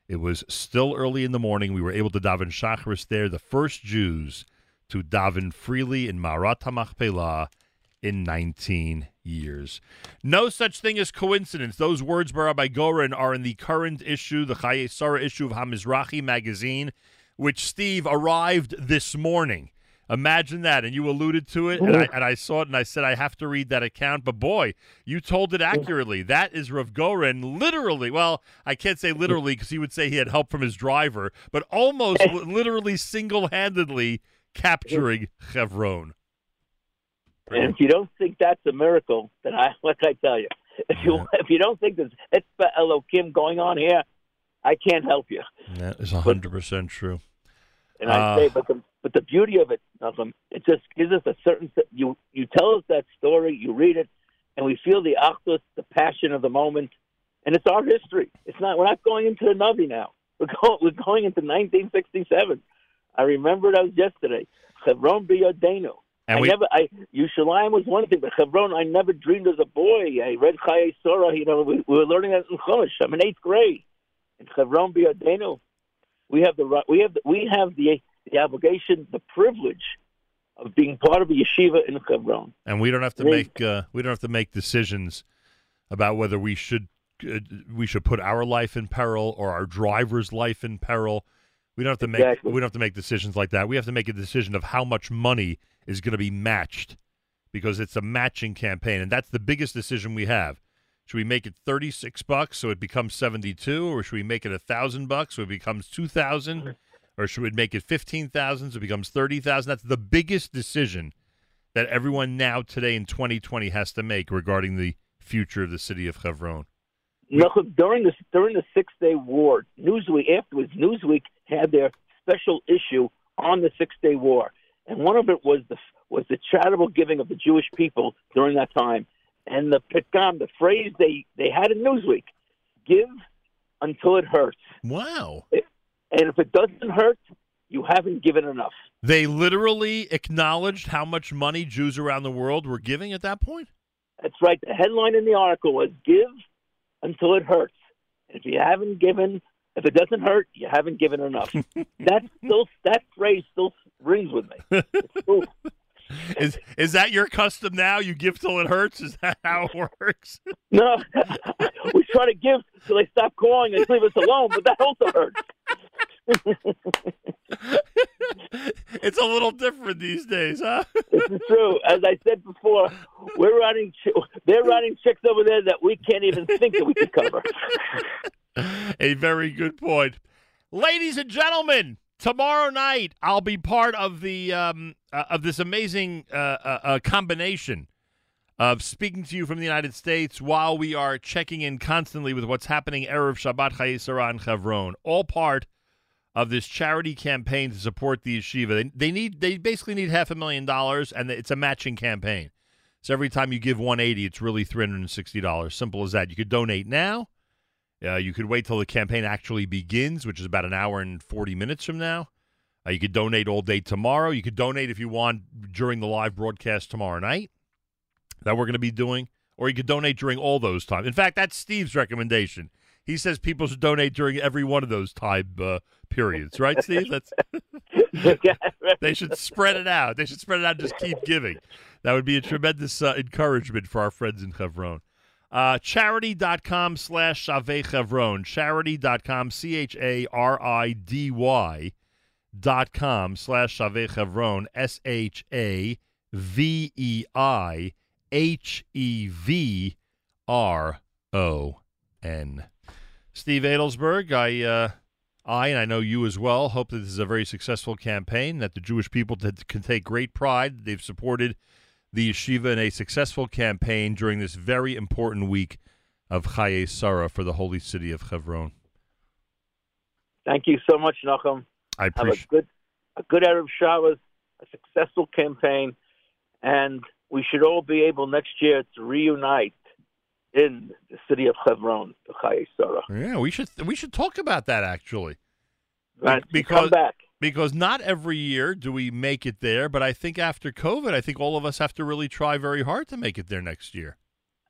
It was still early in the morning. We were able to daven Shacharis there, the first Jews to daven freely in Marat HaMachpelah in 19 years. No such thing as coincidence. Those words by Rabbi Goren are in the current issue, the Chaye Sarah issue of Hamizrahi magazine, which Steve arrived this morning. Imagine that, and you alluded to it, and I, and I saw it, and I said I have to read that account. But boy, you told it accurately. That is Rav Goren, literally. Well, I can't say literally because he would say he had help from his driver, but almost li- literally single-handedly capturing Chevron. And if you don't think that's a miracle, then I what can I tell you? If you if you don't think there's Etzba Elohim going on here, I can't help you. That is hundred percent true. And I Uh, say, but the but the beauty of it, Nachum, it just gives us a certain. You you tell us that story, you read it, and we feel the achdus, the passion of the moment, and it's our history. It's not. We're not going into the Navi now. We're going. We're going into 1967. I remember it as yesterday. Chevron b'yodenu. And I we- never. I Yerushalayim was one thing, but Chevron I never dreamed as a boy. I read Chaye Sorah. You know, we, we were learning that in Chumash. I'm in eighth grade. And Chevron b'yodenu. We have the right. We have the, we have the the obligation, the privilege of being part of a yeshiva in Hebron. and we don't have to make uh, we don't have to make decisions about whether we should uh, we should put our life in peril or our driver's life in peril. We don't have to make Exactly. we don't have to make decisions like that. We have to make a decision of how much money is going to be matched because it's a matching campaign, and that's the biggest decision we have. Should we make it thirty six bucks so it becomes seventy two, or should we make it a thousand bucks so it becomes two thousand, or should we make it fifteen thousand so it becomes thirty thousand? That's the biggest decision that everyone now today in 2020 has to make regarding the future of the city of Hebron. During the during the Six Day War, Newsweek afterwards, Newsweek had their special issue on the Six Day War, and one of it was the was the charitable giving of the Jewish people during that time, and the pikam, the phrase they they had in Newsweek, "Give until it hurts." Wow! And if it doesn't hurt, you haven't given enough. They literally acknowledged how much money Jews around the world were giving at that point. That's right. The headline in the article was "Give until it hurts." And if you haven't given, if it doesn't hurt, you haven't given enough. that still that phrase still rings with me. It's true. Is is that your custom now? You give till it hurts? Is that how it works? No, we try to give till they stop calling and leave us alone, but that also hurts. it's a little different these days, huh? This is true. As I said before, we're running. They're running chicks over there that we can't even think that we could cover. A very good point. Ladies and gentlemen, tomorrow night I'll be part of the um, uh, of this amazing uh, uh, uh, combination of speaking to you from the United States while we are checking in constantly with what's happening erev Shabbat Chayei Sarah and Chevron. All part of this charity campaign to support the yeshiva. They, they need they basically need half a million dollars, and it's a matching campaign. So every time you give 180, it's really $360. Simple as that. You could donate now. Uh, you could wait till the campaign actually begins, which is about an hour and 40 minutes from now. Uh, you could donate all day tomorrow. You could donate if you want during the live broadcast tomorrow night that we're going to be doing, or you could donate during all those times. In fact, that's Steve's recommendation. He says people should donate during every one of those time uh, periods, right, Steve? That's they should spread it out. They should spread it out. and Just keep giving. That would be a tremendous uh, encouragement for our friends in Chevron. Uh, charidy.com slash Shavei Chevron. Charidy.com, C H A R I D Y dot com slash Shavei Chevron. S H A V E I H E V R O N. Steve Adelsberg, I, uh, I, and I know you as well, hope that this is a very successful campaign, that the Jewish people t- can take great pride. They've supported the yeshiva in a successful campaign during this very important week of Sarah for the holy city of Hebron. Thank you so much, Nachum. I Have appreciate a good, a good Erev Shabbos, a successful campaign, and we should all be able next year to reunite in the city of Hebron, the Sarah. Yeah, we should we should talk about that actually. Right, because come back. Because not every year do we make it there, but I think after COVID, I think all of us have to really try very hard to make it there next year.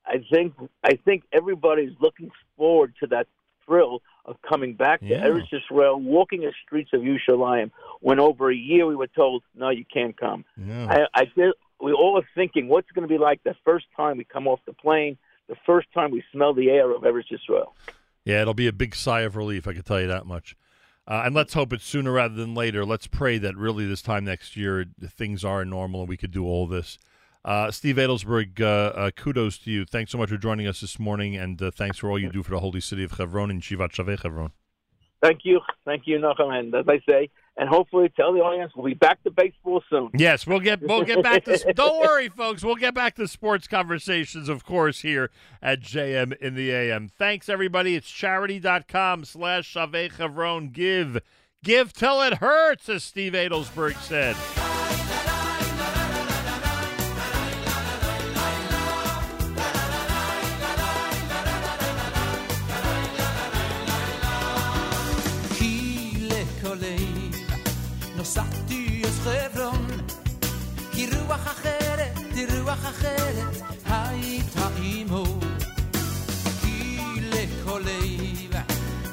I think I think everybody's looking forward to that thrill of coming back to Yeah. Eretz Yisrael, walking the streets of Yerushalayim. When over a year we were told, "No, you can't come." No. I, I feel we all are thinking, "What's going to be like the first time we come off the plane? The first time we smell the air of Eretz Yisrael?" Yeah, it'll be a big sigh of relief. I can tell you that much. Uh, and let's hope it's sooner rather than later. Let's pray that really this time next year things are normal and we could do all this. Uh, Steve Adelsberg, uh, uh, kudos to you. Thanks so much for joining us this morning, and uh, thanks for all you do for the holy city of Hebron and Shivat Shavei Hebron. Thank you, thank you, Nachum, and as I say, and hopefully tell the audience we'll be back to baseball soon. Yes, we'll get we'll get back to. Don't worry, folks. We'll get back to sports conversations, of course, here at JM in the AM. Thanks, everybody. It's charidy.com slash. Give. Give till it hurts, as Steve Adelsberg said. satt i Österbrunn i ruach אחרת, i ruach אחרת הייתה עמו כי לכל לב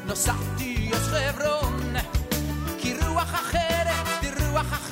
נוסעתי אס חברון כי רוח אחרת, כי רוח אחרת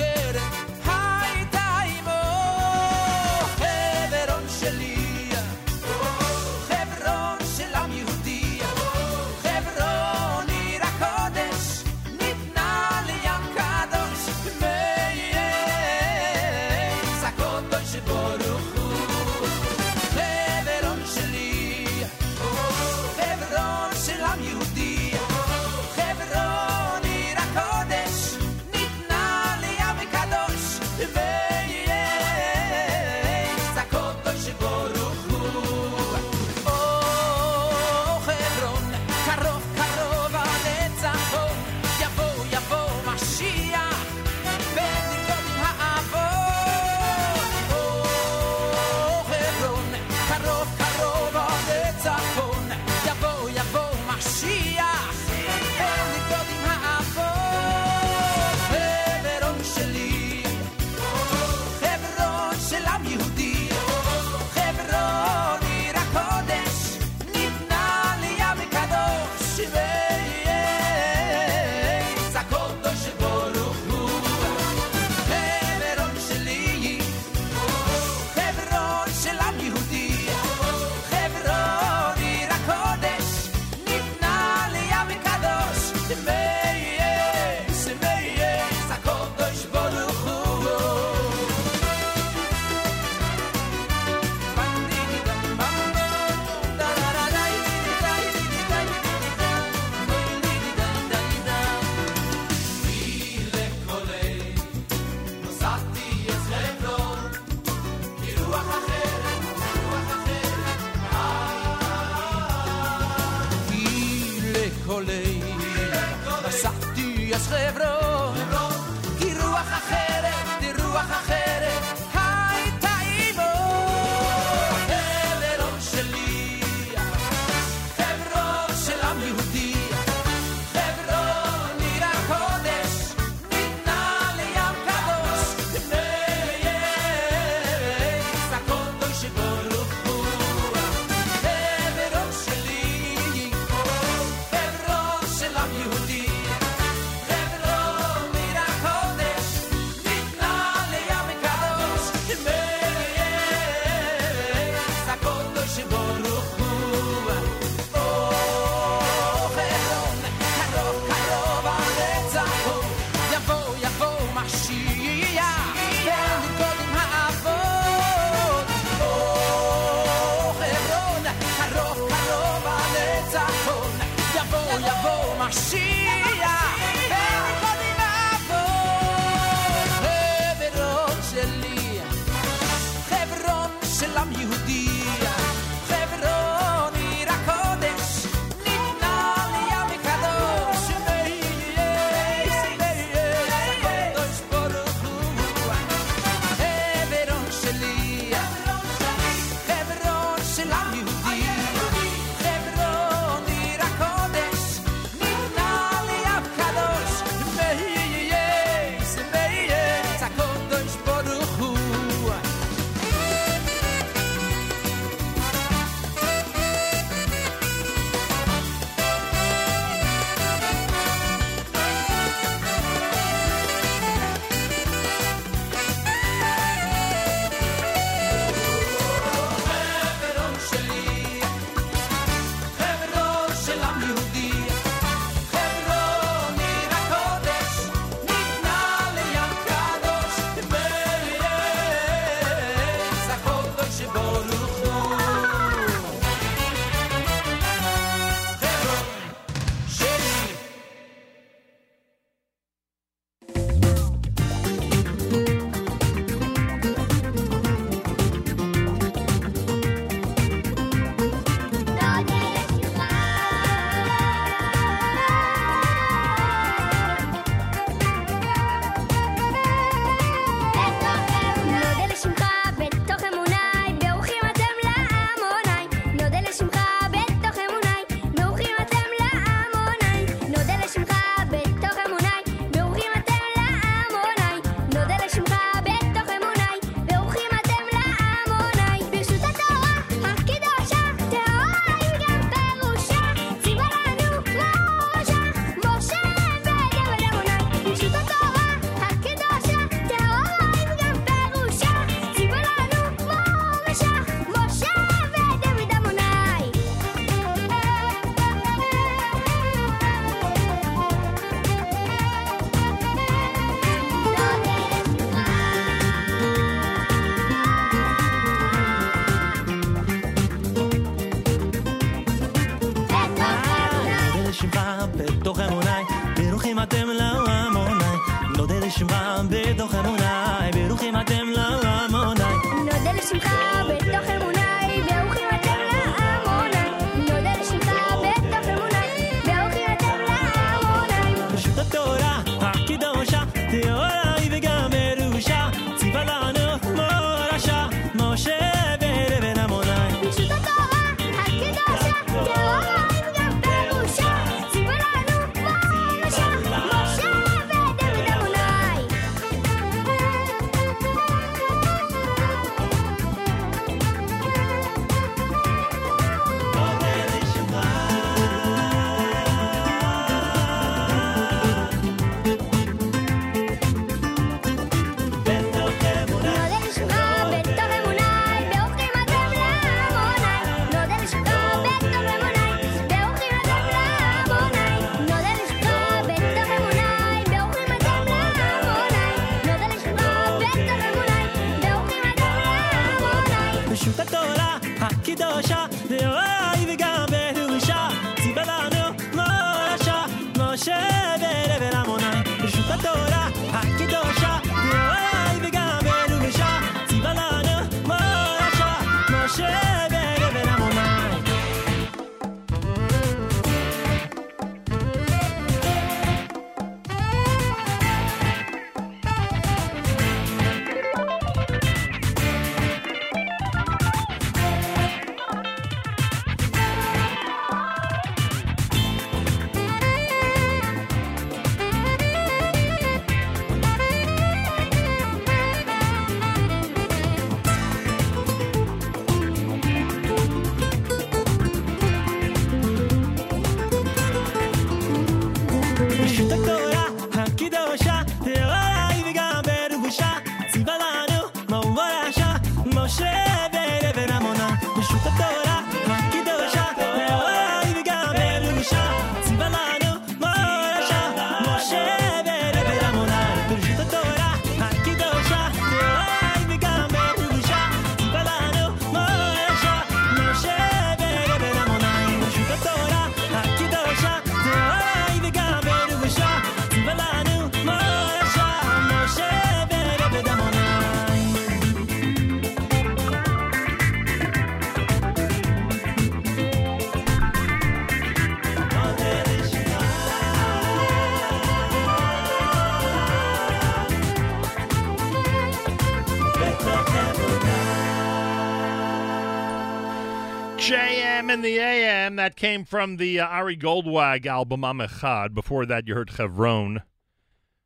came from the uh, Ari Goldwag album Am Echad. Before that, you heard Chevron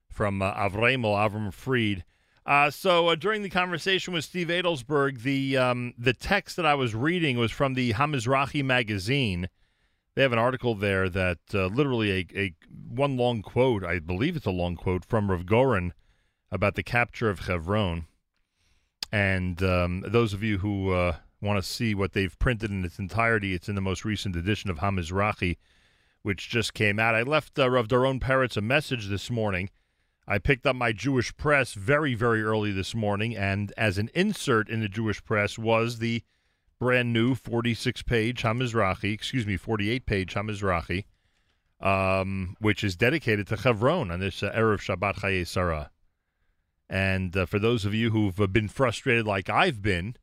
from uh, Avremel, Avram Fried. Uh, so uh, during the conversation with Steve Adelsberg, the um, the text that I was reading was from the Hamizrahi magazine. They have an article there that uh, literally a, a one long quote, I believe it's a long quote from Rav Goren about the capture of Chevron. And um, those of you who uh, want to see what they've printed in its entirety, it's in the most recent edition of Hamizrahi, which just came out. I left uh, Rav Doron Peretz a message this morning. I picked up my Jewish Press very, very early this morning, and as an insert in the Jewish Press was the brand new 46 page Hamizrahi, excuse me, 48 page Hamizrahi, um, which is dedicated to Chevron on this uh, Erev Shabbat Chaye Sarah. And uh, for those of you who've uh, been frustrated like I've been,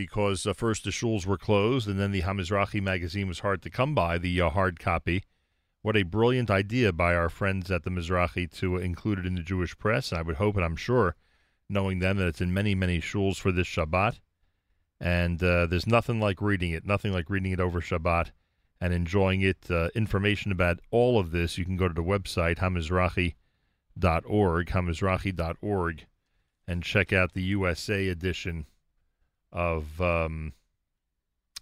because uh, first the shuls were closed and then the Hamizrahi magazine was hard to come by, the uh, hard copy. What a brilliant idea by our friends at the Mizrahi to include it in the Jewish press. And I would hope and I'm sure, knowing them, that it's in many, many shuls for this Shabbat. And uh, there's nothing like reading it, nothing like reading it over Shabbat and enjoying it. Uh, information about all of this, you can go to the website, hamizrahi.org, hamizrahi.org, and check out the USA edition of um,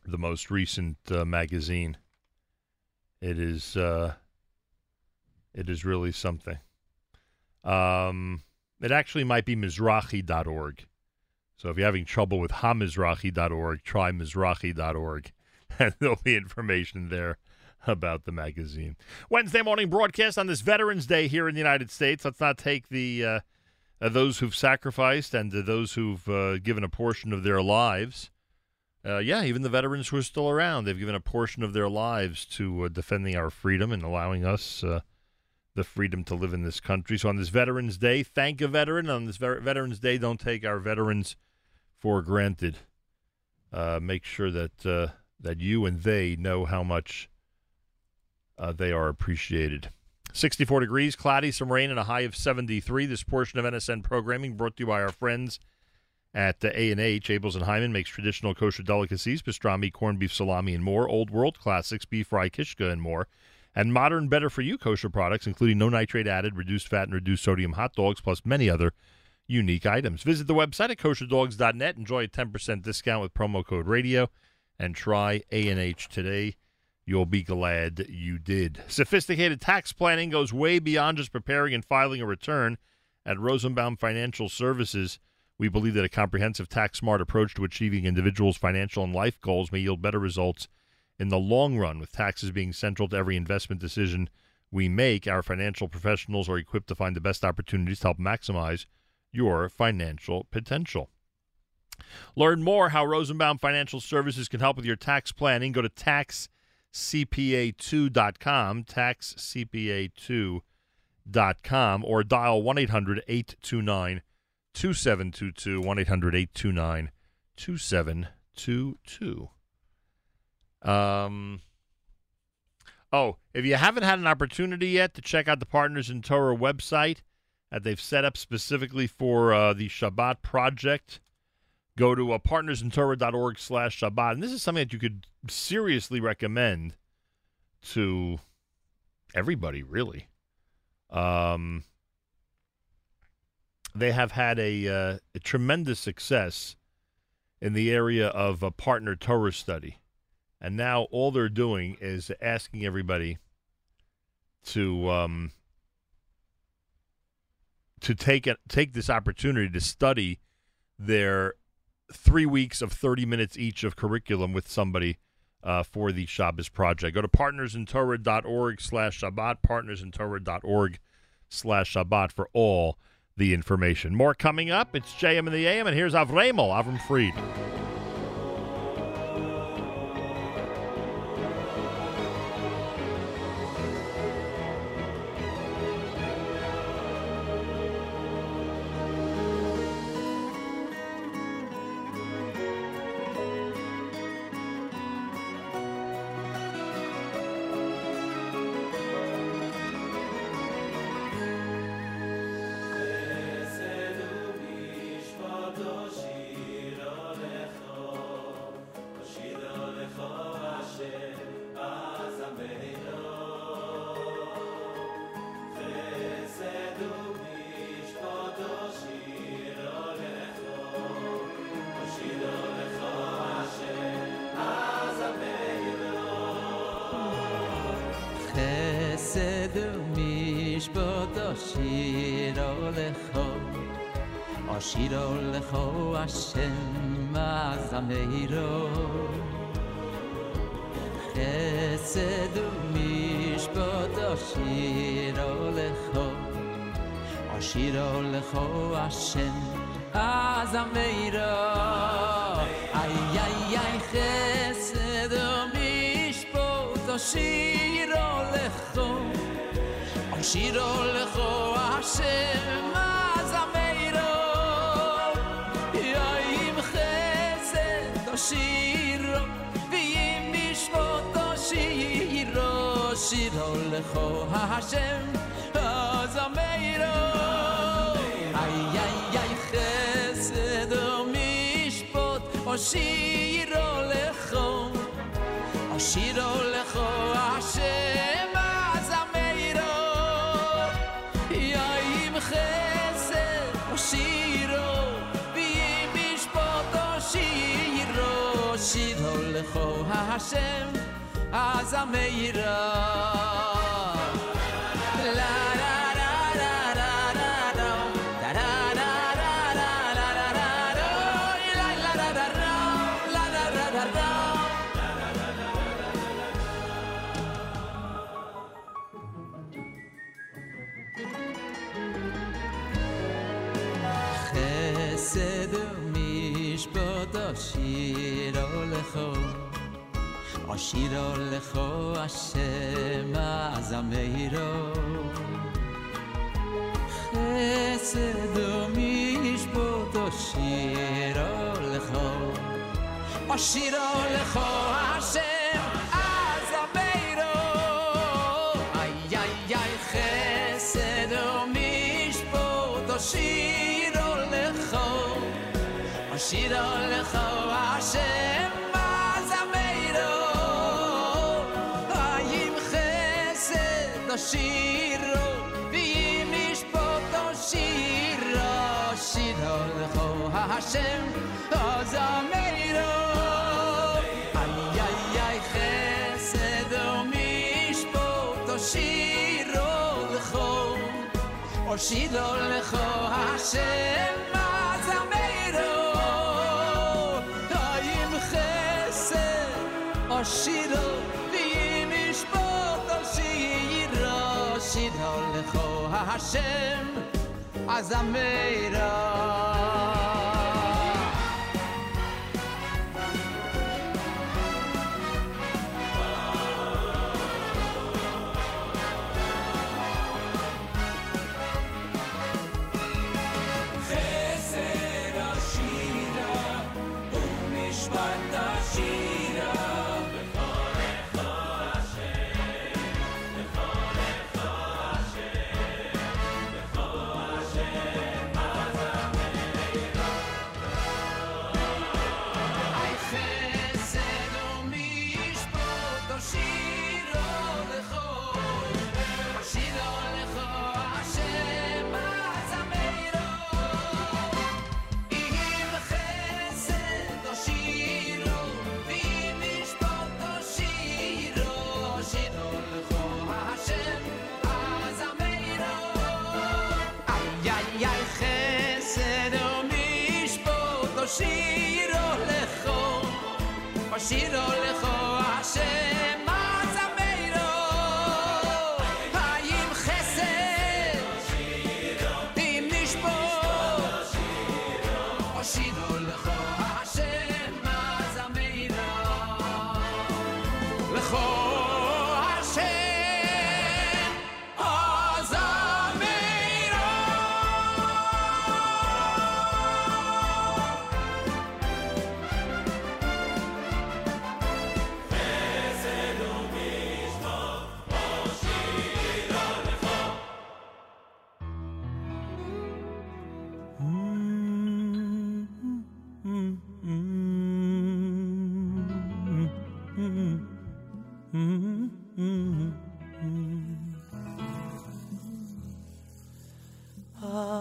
the most recent uh, magazine. It is uh, it is really something. Um, it actually might be Mizrahi.org. So if you're having trouble with hamizrahi.org, try Mizrahi.org, and there'll be information there about the magazine. Wednesday morning broadcast on this Veterans Day here in the United States. Let's not take the uh, uh, those who've sacrificed and uh, those who've uh, given a portion of their lives. Uh, yeah, even the veterans who are still around, they've given a portion of their lives to uh, defending our freedom and allowing us uh, the freedom to live in this country. So on this Veterans Day, thank a veteran. On this Ver- Veterans Day, don't take our veterans for granted. Uh, make sure that that you and they know how much they are appreciated. 64 degrees, cloudy, some rain, and a high of 73. This portion of NSN programming brought to you by our friends at A&H. Abeles and Heymann makes traditional kosher delicacies, pastrami, corned beef salami, and more. Old world classics, beef fry, kishka, and more. And modern, better-for-you kosher products, including no nitrate added, reduced fat, and reduced sodium hot dogs, plus many other unique items. Visit the website at kosherdogs.net. Enjoy a 10% discount with promo code radio. And try A&H today. You'll be glad you did. Sophisticated tax planning goes way beyond just preparing and filing a return. At Rosenbaum Financial Services, we believe that a comprehensive tax smart approach to achieving individuals' financial and life goals may yield better results in the long run. With taxes being central to every investment decision we make, our financial professionals are equipped to find the best opportunities to help maximize your financial potential. Learn more how Rosenbaum Financial Services can help with your tax planning. Go to taxcpa2.com, taxcpa2.com, or dial 1 800 829 2722, 1 800 829 2722. Um, oh, if you haven't had an opportunity yet to check out the Partners in Torah website that they've set up specifically for uh, the Shabbat project, go to uh, partnersintorah.org slash Shabbat. And this is something that you could seriously recommend to everybody, really. Um, they have had a, uh, a tremendous success in the area of a partner Torah study. And now all they're doing is asking everybody to um, to take it, take this opportunity to study their three weeks of 30 minutes each of curriculum with somebody uh, for the Shabbos project. Go to partnersintorah.org slash Shabbat, partnersintorah.org slash Shabbat for all the information. More coming up. It's JM in the AM, and here's Avremel, Avram Fried.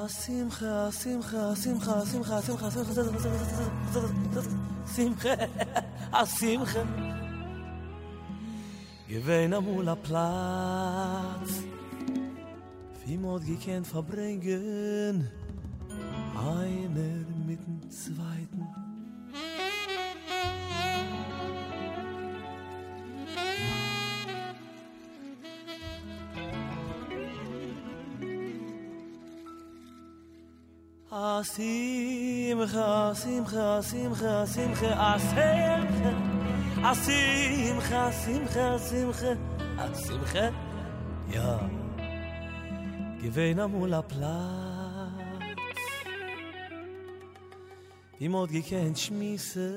שמחה, שמחה, שמחה, שמחה, שמחה, שמחה, שמחה, שמחה. Gewähne mula Platz, wie mod gekannt verbringen, einer mit dem Zweiten. Asim khasim khasim khasim khasim Asim khasim khasim khasim ya Gewein amul a plats Wie mod gekent schmissen.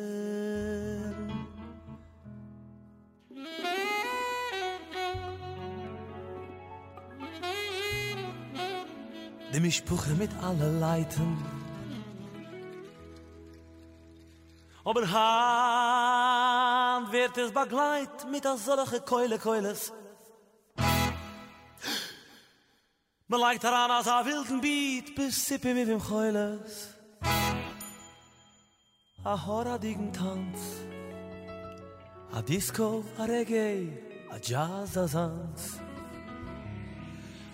Die Mischpuche mit alle Leiten. Aber Hand wird es begleit mit a solche Keule Keules. Man leikt daran als a wilden Beat bis sippe mit dem Keules. A horadigen Tanz. A Disco, a Reggae, a Jazz, a Sanz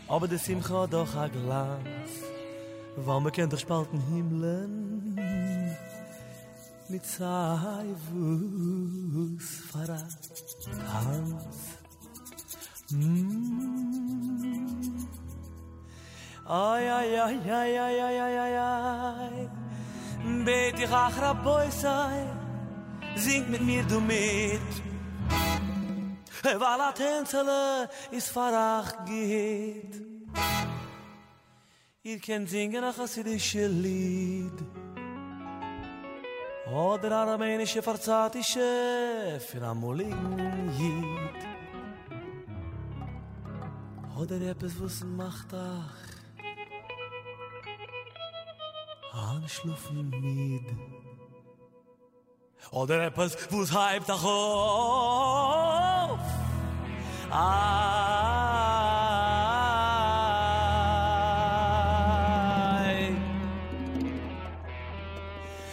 Aber der Simcha doch a Glanz Weil man kennt doch spalten Himmeln Mit zwei Wuss Fara Tanz Mm. Ay, ay, ay, ay, ay, ay, ay, ay, ay Bet ich ach Rabboi sei. Sing mit mir du mit Weil a Tänzele is farach geht Ihr kennt singen a chassidische Lied Oder armenische verzatische Für amuligen Jid Oder etwas, was macht ach Anschlufen mit All the rappers was hype the I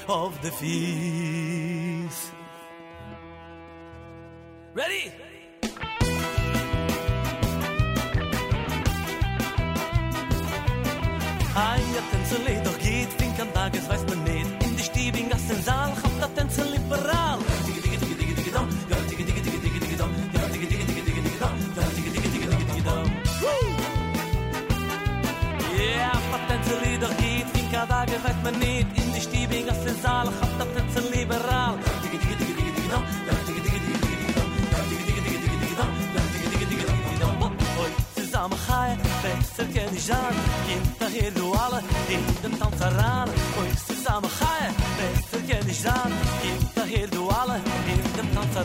of the feast. Ready? تنسلي برا تنسلي دغيت كين كذا قفت منيت. إن شتي بين قص الزال. خطة تنسلي برا زعما خايف. بس كان جان. كين طهي دوالة دين دم تنصران. ويكسر samen gaan. Beste kennis aan, in de heer doe alle, in de tante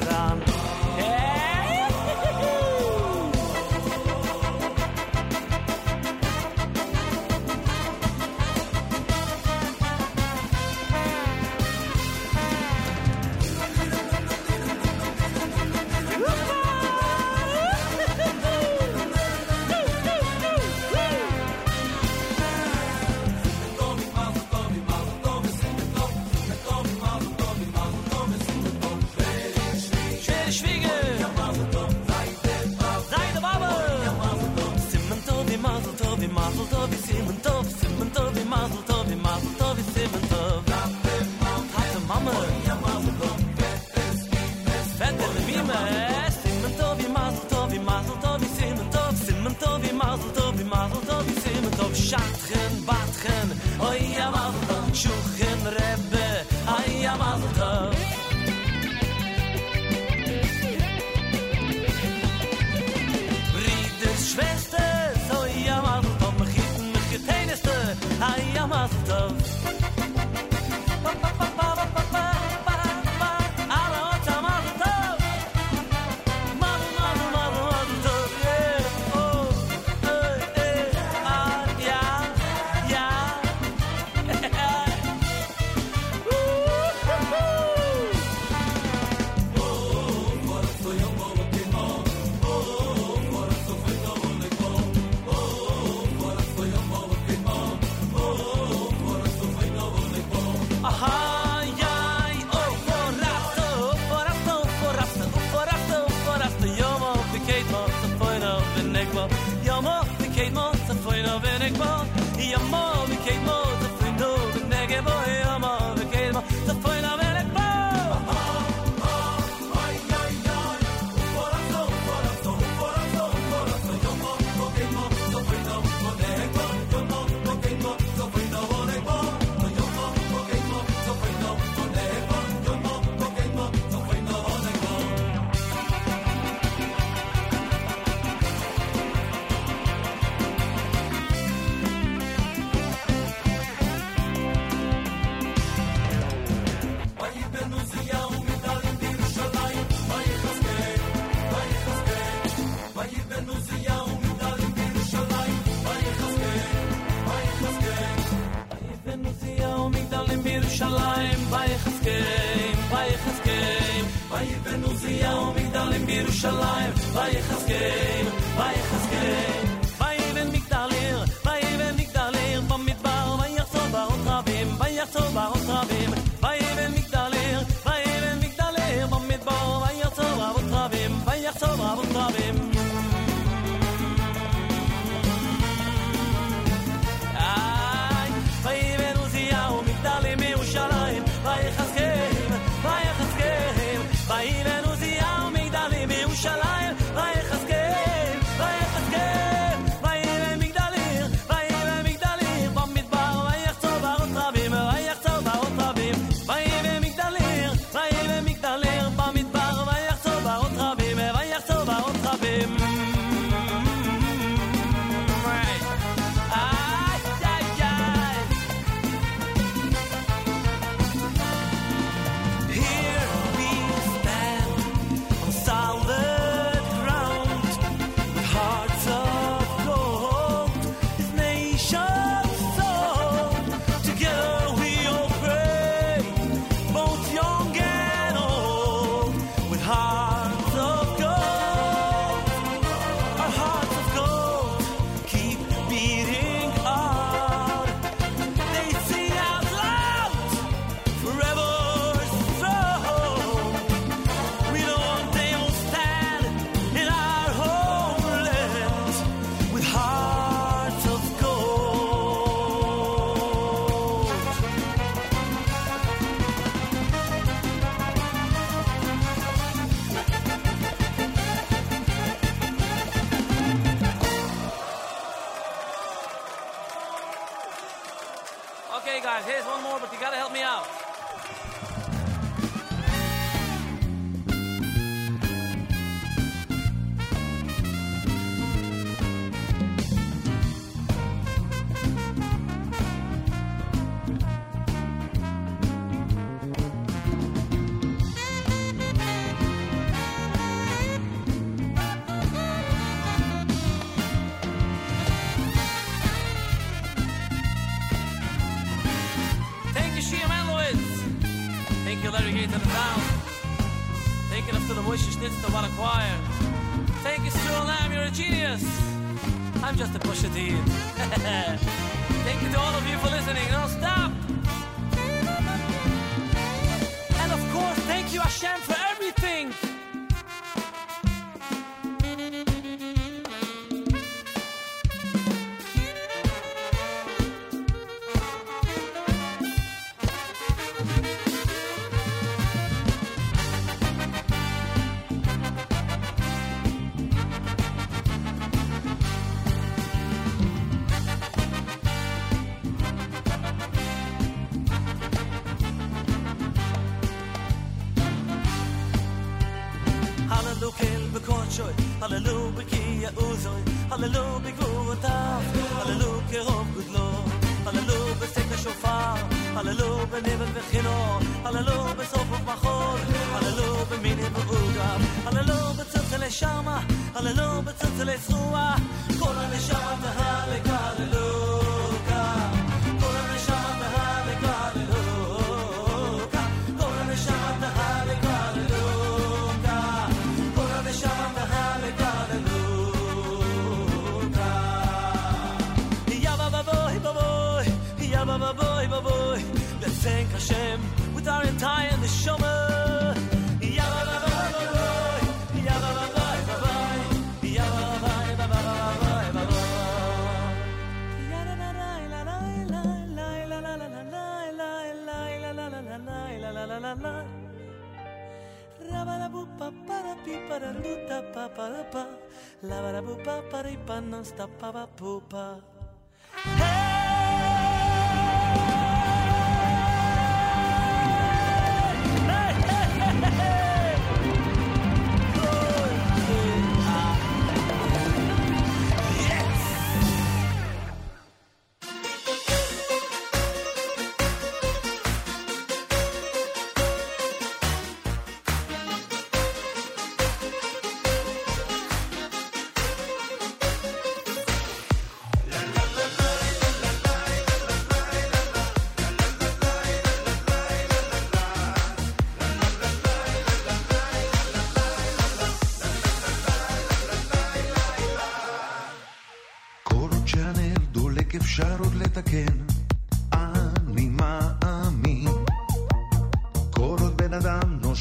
non sta pa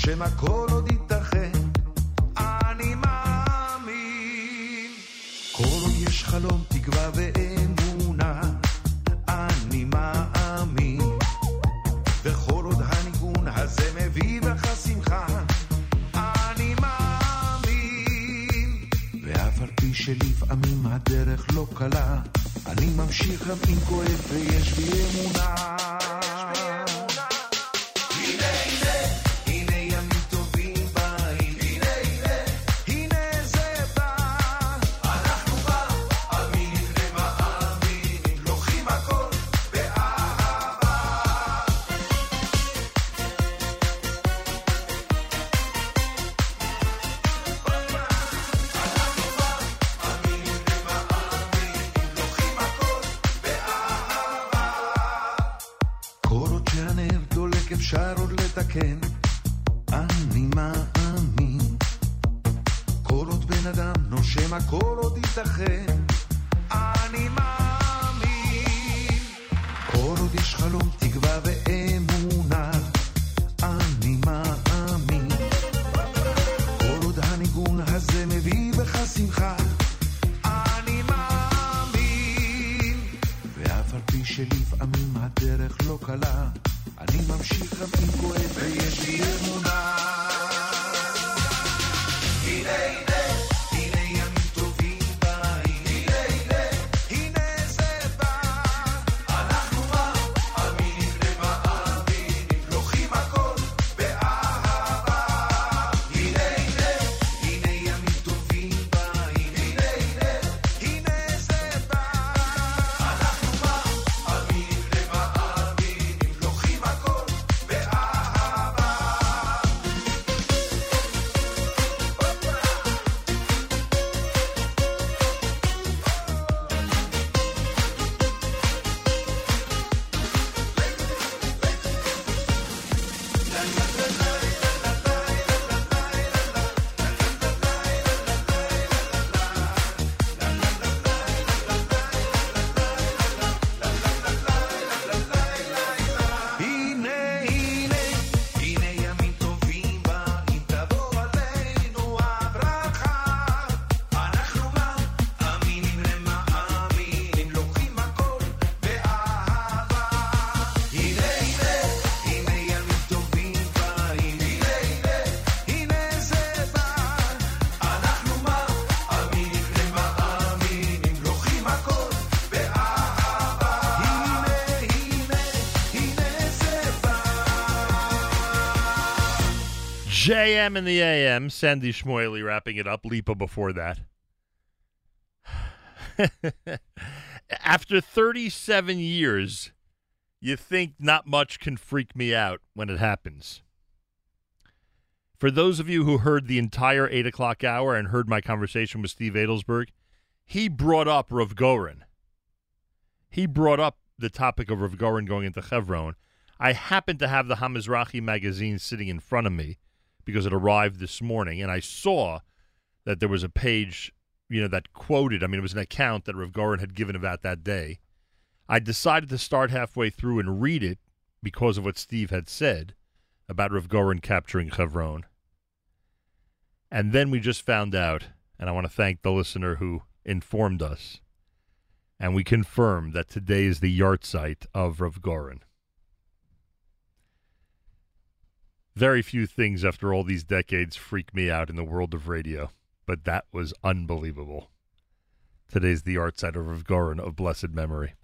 נושם הכל עוד ייתכן, אני מאמין. כל עוד יש חלום, תקווה ואמונה, אני מאמין. וכל עוד הניגון הזה מביא בך שמחה, אני מאמין. ואף על פי שלפעמים הדרך לא קלה, אני ממשיך גם אם כואב ויש בי אמונה. JM in the AM, Sandy Schmoily wrapping it up, Lipa before that. After 37 years, you think not much can freak me out when it happens. For those of you who heard the entire 8 o'clock hour and heard my conversation with Steve Adelsberg, he brought up Rav Goren. He brought up the topic of Rav Goren going into Chevron. I happened to have the Hamizrahi magazine sitting in front of me because it arrived this morning, and I saw that there was a page, you know, that quoted. I mean, it was an account that Rav Goren had given about that day. I decided to start halfway through and read it because of what Steve had said about Rav Goren capturing Chevron. And then we just found out, and I want to thank the listener who informed us, and we confirmed that today is the yahrzeit of Rav Goren. Very few things after all these decades freak me out in the world of radio, but that was unbelievable. Today's the yahrzeit of Rav Goren of blessed memory.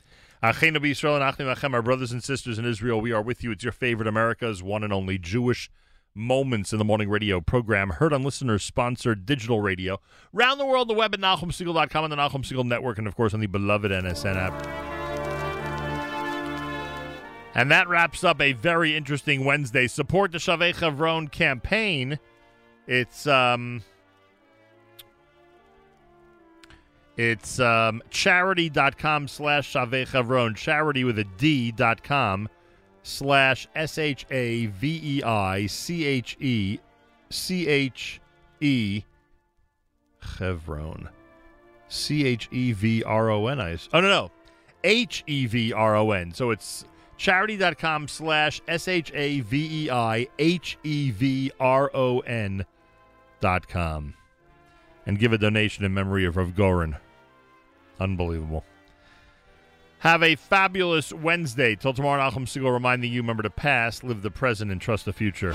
Achenu b'Yisrael and Achim Achem, our brothers and sisters in Israel, we are with you. It's your favorite America's one and only Jewish Moments in the Morning radio program, heard on listener-sponsored digital radio, round the world, the web at NachumSegal.com and the Nachum Segal Network, and of course on the beloved NSN app. And that wraps up a very interesting Wednesday. Support the Shavei Chevron campaign. It's um it's um charidy.com slash Shavei Chevron. Charity with a D dot com slash S H A V E I C H E C H E Chevron. C H E V R O N. I Oh no no. H E V R O N. So it's charidy.com slash S H A V E I H E V R O N dot com. And give a donation in memory of Rav Goren. Unbelievable. Have a fabulous Wednesday. Till tomorrow, Nachum Segal reminding you remember the past, live the present, and trust the future.